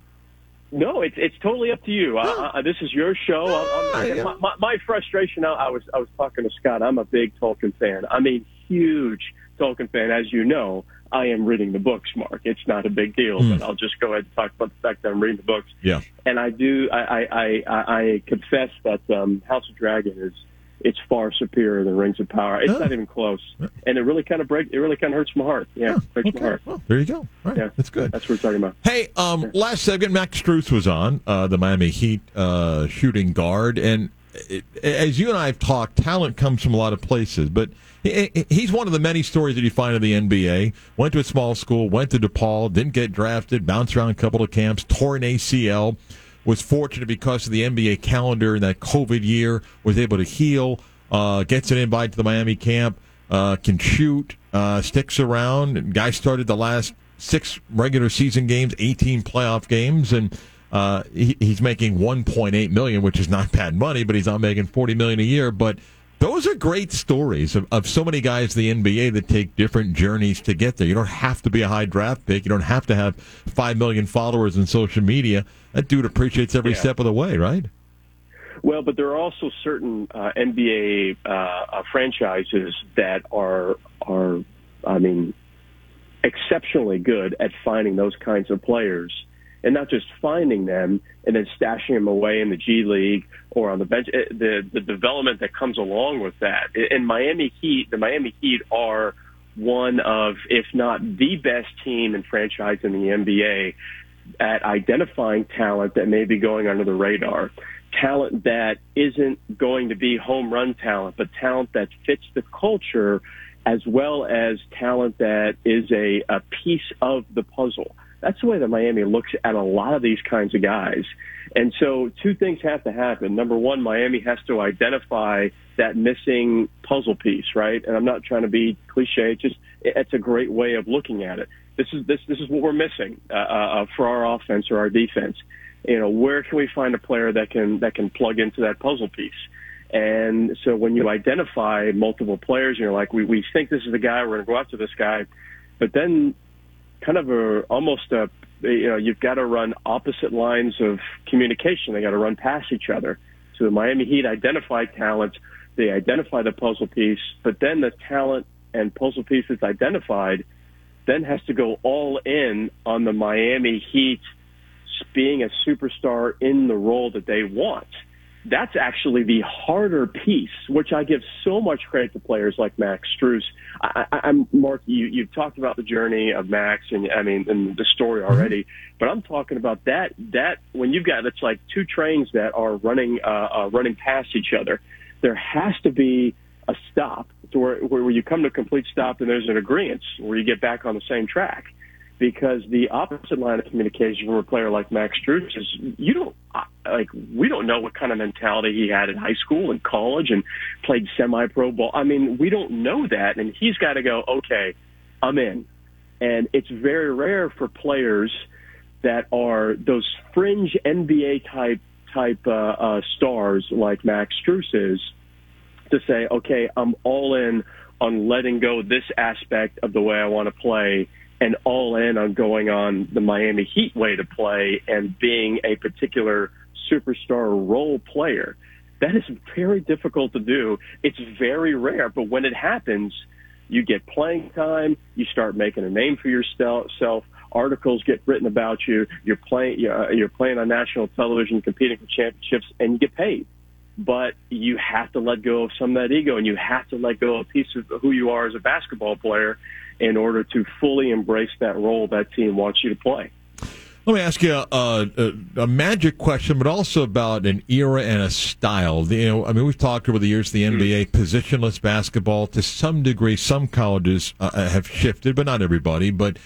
No, it's it's totally up to you. Uh, uh, this is your show. I'm, my, my, my frustration. I, I was I was talking to Scott. I'm a big Tolkien fan. I'm a huge Tolkien fan, as you know. I am reading the books, Mark. It's not a big deal, Hmm. but I'll just go ahead and talk about the fact that I'm reading the books. Yeah. And I do. I I I, I I confess that um, House of Dragon is it's far superior than Rings of Power. It's not even close, and it really kind of break. It really kind of hurts my heart. Yeah, breaks my heart. There you go. All right, yeah, that's good. That's what we're talking about. Hey, um, last segment, Max Strus was on uh, the Miami Heat uh, shooting guard, and it, as you and I have talked, talent comes from a lot of places, but he, he's one of the many stories that you find in the NBA. Went to a small school, went to DePaul, didn't get drafted, bounced around a couple of camps, tore an ACL. Was fortunate because of the NBA calendar in that COVID year, was able to heal, uh, gets an invite to the Miami camp, uh, can shoot, uh, sticks around. And guy started the last six regular season games, 18 playoff games, and uh, he, he's making 1.8 million, which is not bad money, but he's not making 40 million a year. But those are great stories of, of so many guys in the NBA that take different journeys to get there. You don't have to be a high draft pick. You don't have to have five million followers in social media. That dude appreciates every Yeah. step of the way, right? Well, but there are also certain uh, NBA uh, uh, franchises that are are, I mean, exceptionally good at finding those kinds of players, and not just finding them and then stashing them away in the G League or on the bench. Eh, The the development that comes along with that. And Miami Heat, the Miami Heat are one of, if not the best team and franchise in the NBA at identifying talent that may be going under the radar. Talent that isn't going to be home run talent, but talent that fits the culture as well as talent that is a, a piece of the puzzle. That's the way that Miami looks at a lot of these kinds of guys. And so two things have to happen. Number one, Miami has to identify that missing puzzle piece, right? And I'm not trying to be cliche. It's just, it's a great way of looking at it. This is, this, this is what we're missing, uh, uh, for our offense or our defense. You know, where can we find a player that can, that can plug into that puzzle piece? And so when you identify multiple players, you're like, we, we think this is the guy, we're going to go after this guy. But then kind of a, almost a, you know, you've got to run opposite lines of communication. They got to run past each other. So the Miami Heat identify talent. They identify the puzzle piece, but then the talent and puzzle piece that's identified then has to go all in on the Miami Heat being a superstar in the role that they want. That's actually the harder piece, which I give so much credit to players like Max Strus. I, I, I'm Mark. You you've talked about the journey of Max, and I mean, and the story already. But I'm talking about that. That when you've got it's like two trains that are running uh, uh, running past each other. There has to be a stop to where, where you come to a complete stop and there's an agreement where you get back on the same track. Because the opposite line of communication from a player like Max Strus is you don't like we don't know what kind of mentality he had in high school and college and played semi-pro ball. I mean, we don't know that, and he's got to go. Okay, I'm in, and it's very rare for players that are those fringe NBA type type uh, uh, stars like Max Strus is to say, okay, I'm all in on letting go this aspect of the way I want to play and all in on going on the Miami Heat way to play and being a particular superstar role player. That is very difficult to do. It's very rare, but when it happens, you get playing time, you start making a name for yourself, articles get written about you, you're playing you're, uh, you're playing on national television, competing for championships, and you get paid but you have to let go of some of that ego and you have to let go of a piece of who you are as a basketball player in order to fully embrace that role that team wants you to play. Let me ask you a, a, a magic question, but also about an era and a style. You know, I mean, we've talked over the years the NBA positionless basketball to some degree. Some colleges uh, have shifted, but not everybody. But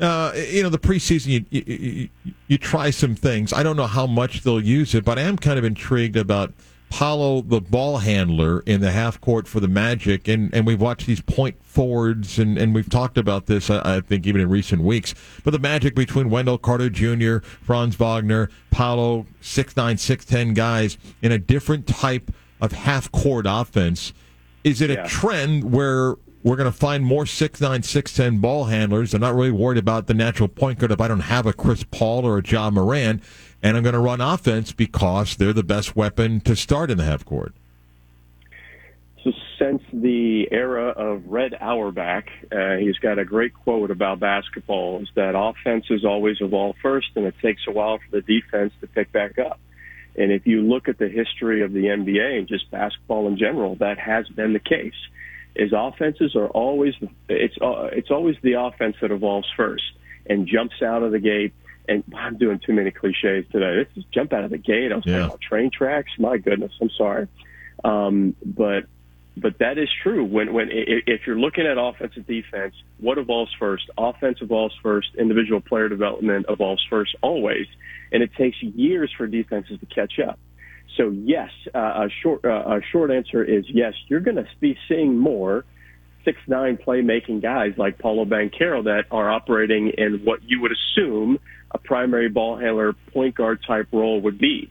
uh, you know, the preseason, you, you, you, you try some things. I don't know how much they'll use it, but I am kind of intrigued about Paolo, the ball handler in the half court for the Magic, and, and we've watched these point forwards, and, and we've talked about this, I, I think, even in recent weeks. But the Magic between Wendell Carter Jr., Franz Wagner, Paolo, 6'9", 6'10 guys in a different type of half court offense. Is it Yeah. a trend where we're going to find more six nine, six ten ball handlers. I'm not really worried about the natural point guard if I don't have a Chris Paul or a Ja Morant. And I'm going to run offense because they're the best weapon to start in the half court. So since the era of Red Auerbach, uh, he's got a great quote about basketball: is that offenses always evolve first, and it takes a while for the defense to pick back up. And if you look at the history of the NBA and just basketball in general, that has been the case. Is offenses are always it's uh, it's always the offense that evolves first and jumps out of the gate. And I'm doing too many cliches today. This is jump out of the gate. I was Yeah. talking about train tracks. My goodness, I'm sorry. Um, but but that is true. When when if you're looking at offense and defense, what evolves first? Offense evolves first. Individual player development evolves first, always, and it takes years for defenses to catch up. So yes, uh, a short uh, a short answer is yes. You're going to be seeing more six nine playmaking guys like Paolo Banchero that are operating in what you would assume a primary ball handler point guard type role would be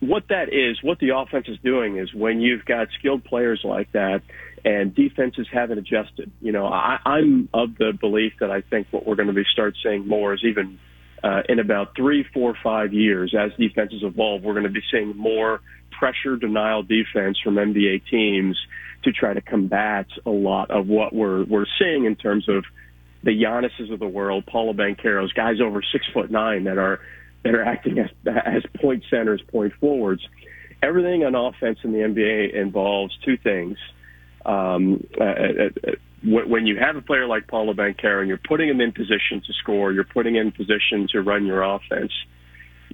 what that is, what the offense is doing is when you've got skilled players like that and defenses haven't adjusted. You know, I, I'm of the belief that I think what we're going to be start seeing more is even uh, in about three, four, five years as defenses evolve, we're going to be seeing more pressure denial defense from NBA teams to try to combat a lot of what we're we're seeing in terms of the Giannis's of the world, Paolo Banchero's, guys over six foot nine that are that are acting as as point centers, point forwards. Everything on offense in the NBA involves two things. Um, uh, uh, uh, when you have a player like Paolo and you're putting him in position to score, you're putting him in position to run your offense.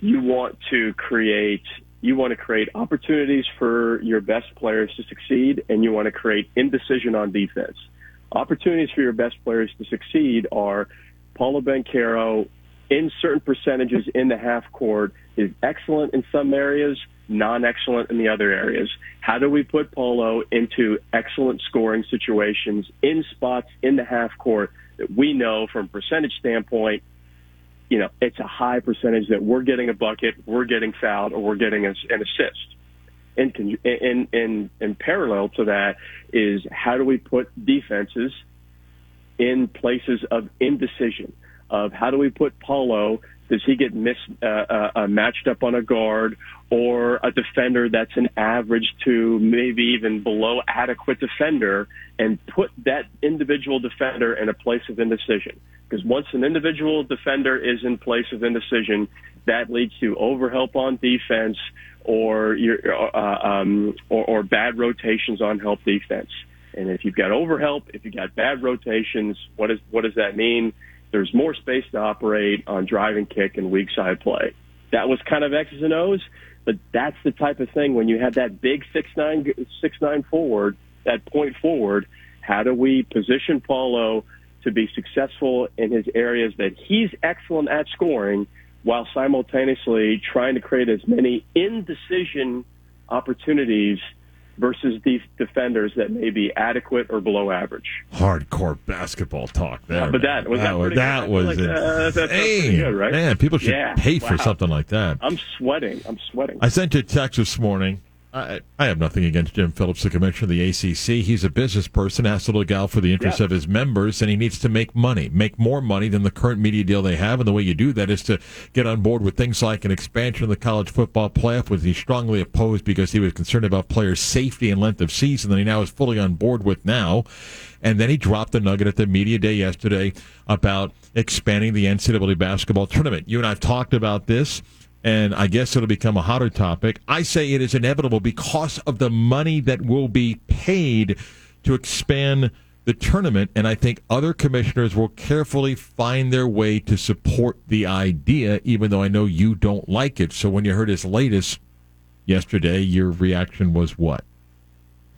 You want to create you want to create opportunities for your best players to succeed, and you want to create indecision on defense. Opportunities for your best players to succeed are Paolo Banchero in certain percentages in the half court is excellent in some areas, non-excellent in the other areas. How do we put Paolo into excellent scoring situations in spots in the half court that we know from percentage standpoint, you know, it's a high percentage that we're getting a bucket, we're getting fouled, or we're getting an an con- in, in, in parallel to that is how do we put defenses in places of indecision of how do we put Paolo? Does he get mis, uh, uh, uh, matched up on a guard or a defender that's an average to maybe even below adequate defender and put that individual defender in a place of indecision? Because once an individual defender is in place of indecision, that leads to overhelp on defense or your uh, um, or, or bad rotations on help defense. And if you've got overhelp, if you've got bad rotations, what is what does that mean? There's more space to operate on driving kick and weak side play. That was kind of X's and O's, but that's the type of thing when you have that big six nine six nine forward, that point forward. How do we position Paolo to be successful in his areas that he's excellent at scoring, while simultaneously trying to create as many indecision opportunities versus these defenders that may be adequate or below average. Hardcore basketball talk there. Yeah, but that- was that that good? I was like, uh, that's- good, right? Man, people should Yeah, pay for something like that. I'm sweating. I'm sweating. I sent you a text this morning. I, I have nothing against Jim Phillips, the commissioner of the ACC. He's a business person, has to look out for the interests Yeah. of his members, and he needs to make money, make more money than the current media deal they have. And the way you do that is to get on board with things like an expansion of the college football playoff, which he strongly opposed because he was concerned about players' safety and length of season, that he now is fully on board with now. And then he dropped the nugget at the media day yesterday about expanding the NCAA basketball tournament. You and I have talked about this and I guess it'll become a hotter topic. I say it is inevitable because of the money that will be paid to expand the tournament, and I think other commissioners will carefully find their way to support the idea, even though I know you don't like it. So when you heard his latest yesterday, your reaction was what?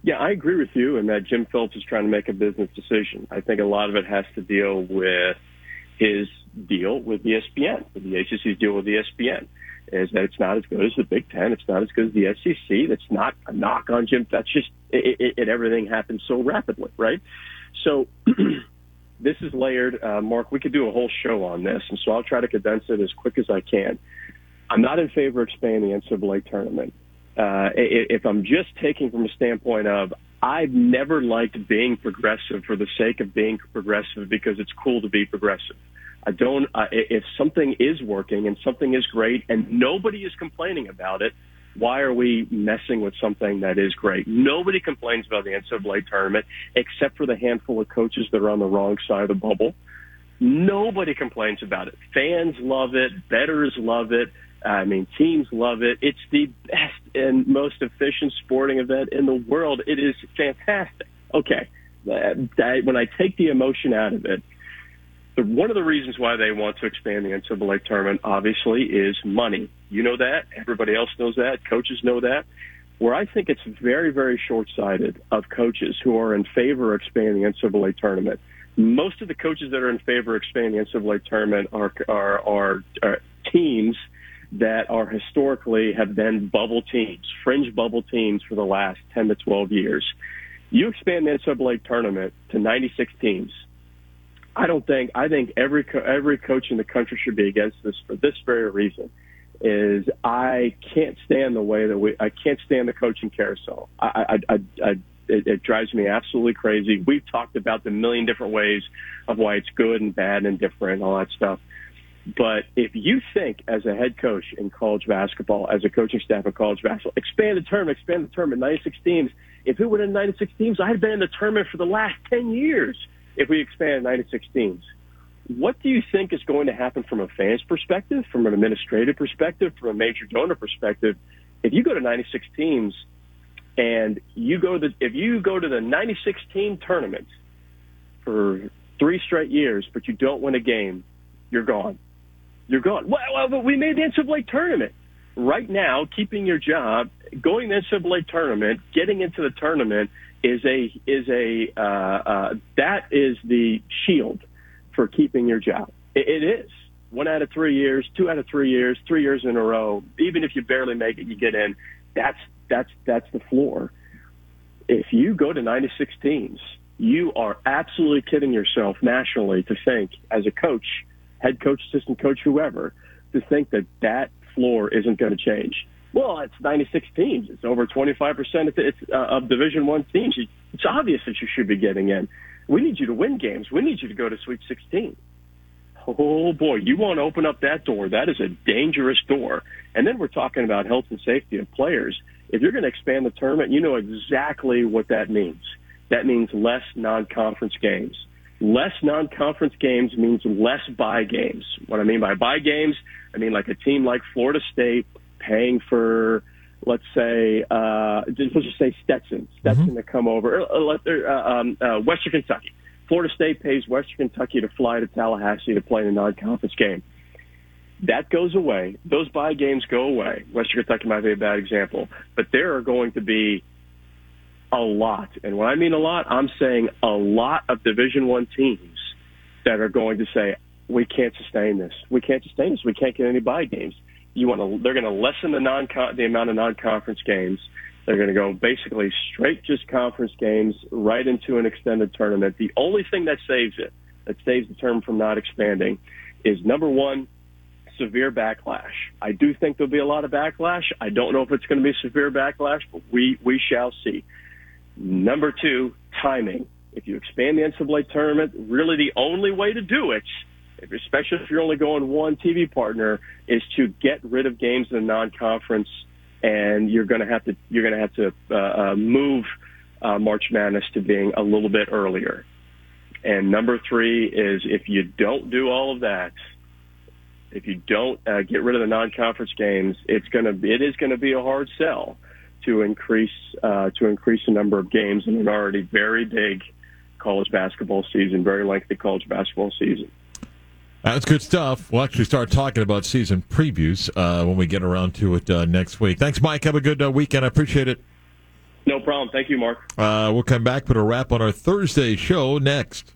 Yeah, I agree with you in that Jim Phillips is trying to make a business decision. I think a lot of it has to deal with his deal with ESPN, with the ACC's deal with E ESPN. Is that it's not as good as the Big Ten, it's not as good as the SEC. That's not a knock on Jim. That's just it, it, it everything happens so rapidly, right? So this is layered. Uh, Mark, we could do a whole show on this, and so I'll try to condense it as quick as I can. I'm not in favor of expanding the NCAA tournament. Uh, if I'm just taking from a standpoint of I've never liked being progressive for the sake of being progressive because it's cool to be progressive. I don't. Uh, if something is working and something is great and nobody is complaining about it, why are we messing with something that is great? Nobody complains about the NCAA tournament except for the handful of coaches that are on the wrong side of the bubble. Nobody complains about it. Fans love it. Betters love it. I mean, teams love it. It's the best and most efficient sporting event in the world. It is fantastic. Okay. When I take the emotion out of it, the, one of the reasons why they want to expand the NCAA tournament, obviously, is money. You know that. Everybody else knows that. Coaches know that. Where I think it's very, very short-sighted of coaches who are in favor of expanding the NCAA tournament. Most of the coaches that are in favor of expanding the NCAA tournament are are, are, are teams that are historically have been bubble teams, fringe bubble teams for the last 10 to 12 years. You expand the NCAA tournament to 96 teams I don't think. I think every co- every coach in the country should be against this for this very reason. Is I can't stand the way that we. I can't stand the coaching carousel. I, I, I, I it, it drives me absolutely crazy. We've talked about the million different ways of why it's good and bad and different and all that stuff. But if you think as a head coach in college basketball, as a coaching staff in college basketball, expand the tournament, expand the tournament, 96 teams. If it were in 96 teams, I'd been in the tournament for the last 10 years if we expand 96 teams. What do you think is going to happen from a fan's perspective, from an administrative perspective, from a major donor perspective? If you go to 96 teams and you go to if you go to the 96 team tournament for three straight years, but you don't win a game, you're gone. You're gone. Well, well but we made the NCAA tournament. Right now, keeping your job, going to the NCAA tournament, getting into the tournament is a is a uh, uh, that is the shield for keeping your job. It, it is one out of three years, two out of three years, three years in a row. Even if you barely make it, you get in. That's that's that's the floor. If you go to 96 teams, you are absolutely kidding yourself nationally to think, as a coach, head coach, assistant coach, whoever, to think that that floor isn't going to change. Well, it's 96 teams. It's over 25 percent of, uh, of Division One teams. It's obvious that you should be getting in. We need you to win games. We need you to go to Sweet 16. Oh boy, you want to open up that door. That is a dangerous door. And then we're talking about health and safety of players. If you're going to expand the tournament, you know exactly what that means. That means less non-conference games. Less non-conference games means less buy games. What I mean by buy games, I mean like a team like Florida State paying for, let's say, uh, let's just say Stetson, Stetson mm-hmm. to come over, uh, uh, um, uh, Western Kentucky. Florida State pays Western Kentucky to fly to Tallahassee to play in a non-conference game. That goes away. Those buy games go away. Western Kentucky might be a bad example, but there are going to be a lot, and when I mean a lot, I'm saying a lot of Division One teams that are going to say, "We can't sustain this. We can't sustain this. We can't get any buy games." You want to they're going to lessen the non the amount of non-conference games. They're going to go basically straight just conference games right into an extended tournament. The only thing that saves it, that saves the term from not expanding, is number one, severe backlash. I do think there'll be a lot of backlash. I don't know if it's going to be severe backlash, but we we shall see. Number two, timing. If you expand the NCAA tournament, really the only way to do it especially if you're only going one TV partner, is to get rid of games in the non-conference, and you're going to have to you're going to have to uh, uh, move uh, March Madness to being a little bit earlier. And number three is if you don't do all of that, if you don't uh, get rid of the non-conference games, it's going to it is going to be a hard sell to increase uh, to increase the number of games in an already very big college basketball season, very lengthy college basketball season. That's good stuff. We'll actually start talking about season previews uh, when we get around to it uh, next week. Thanks, Mike. Have a good uh, weekend. I appreciate it. No problem. Thank you, Mark. Uh, we'll come back, put a wrap on our Thursday show next.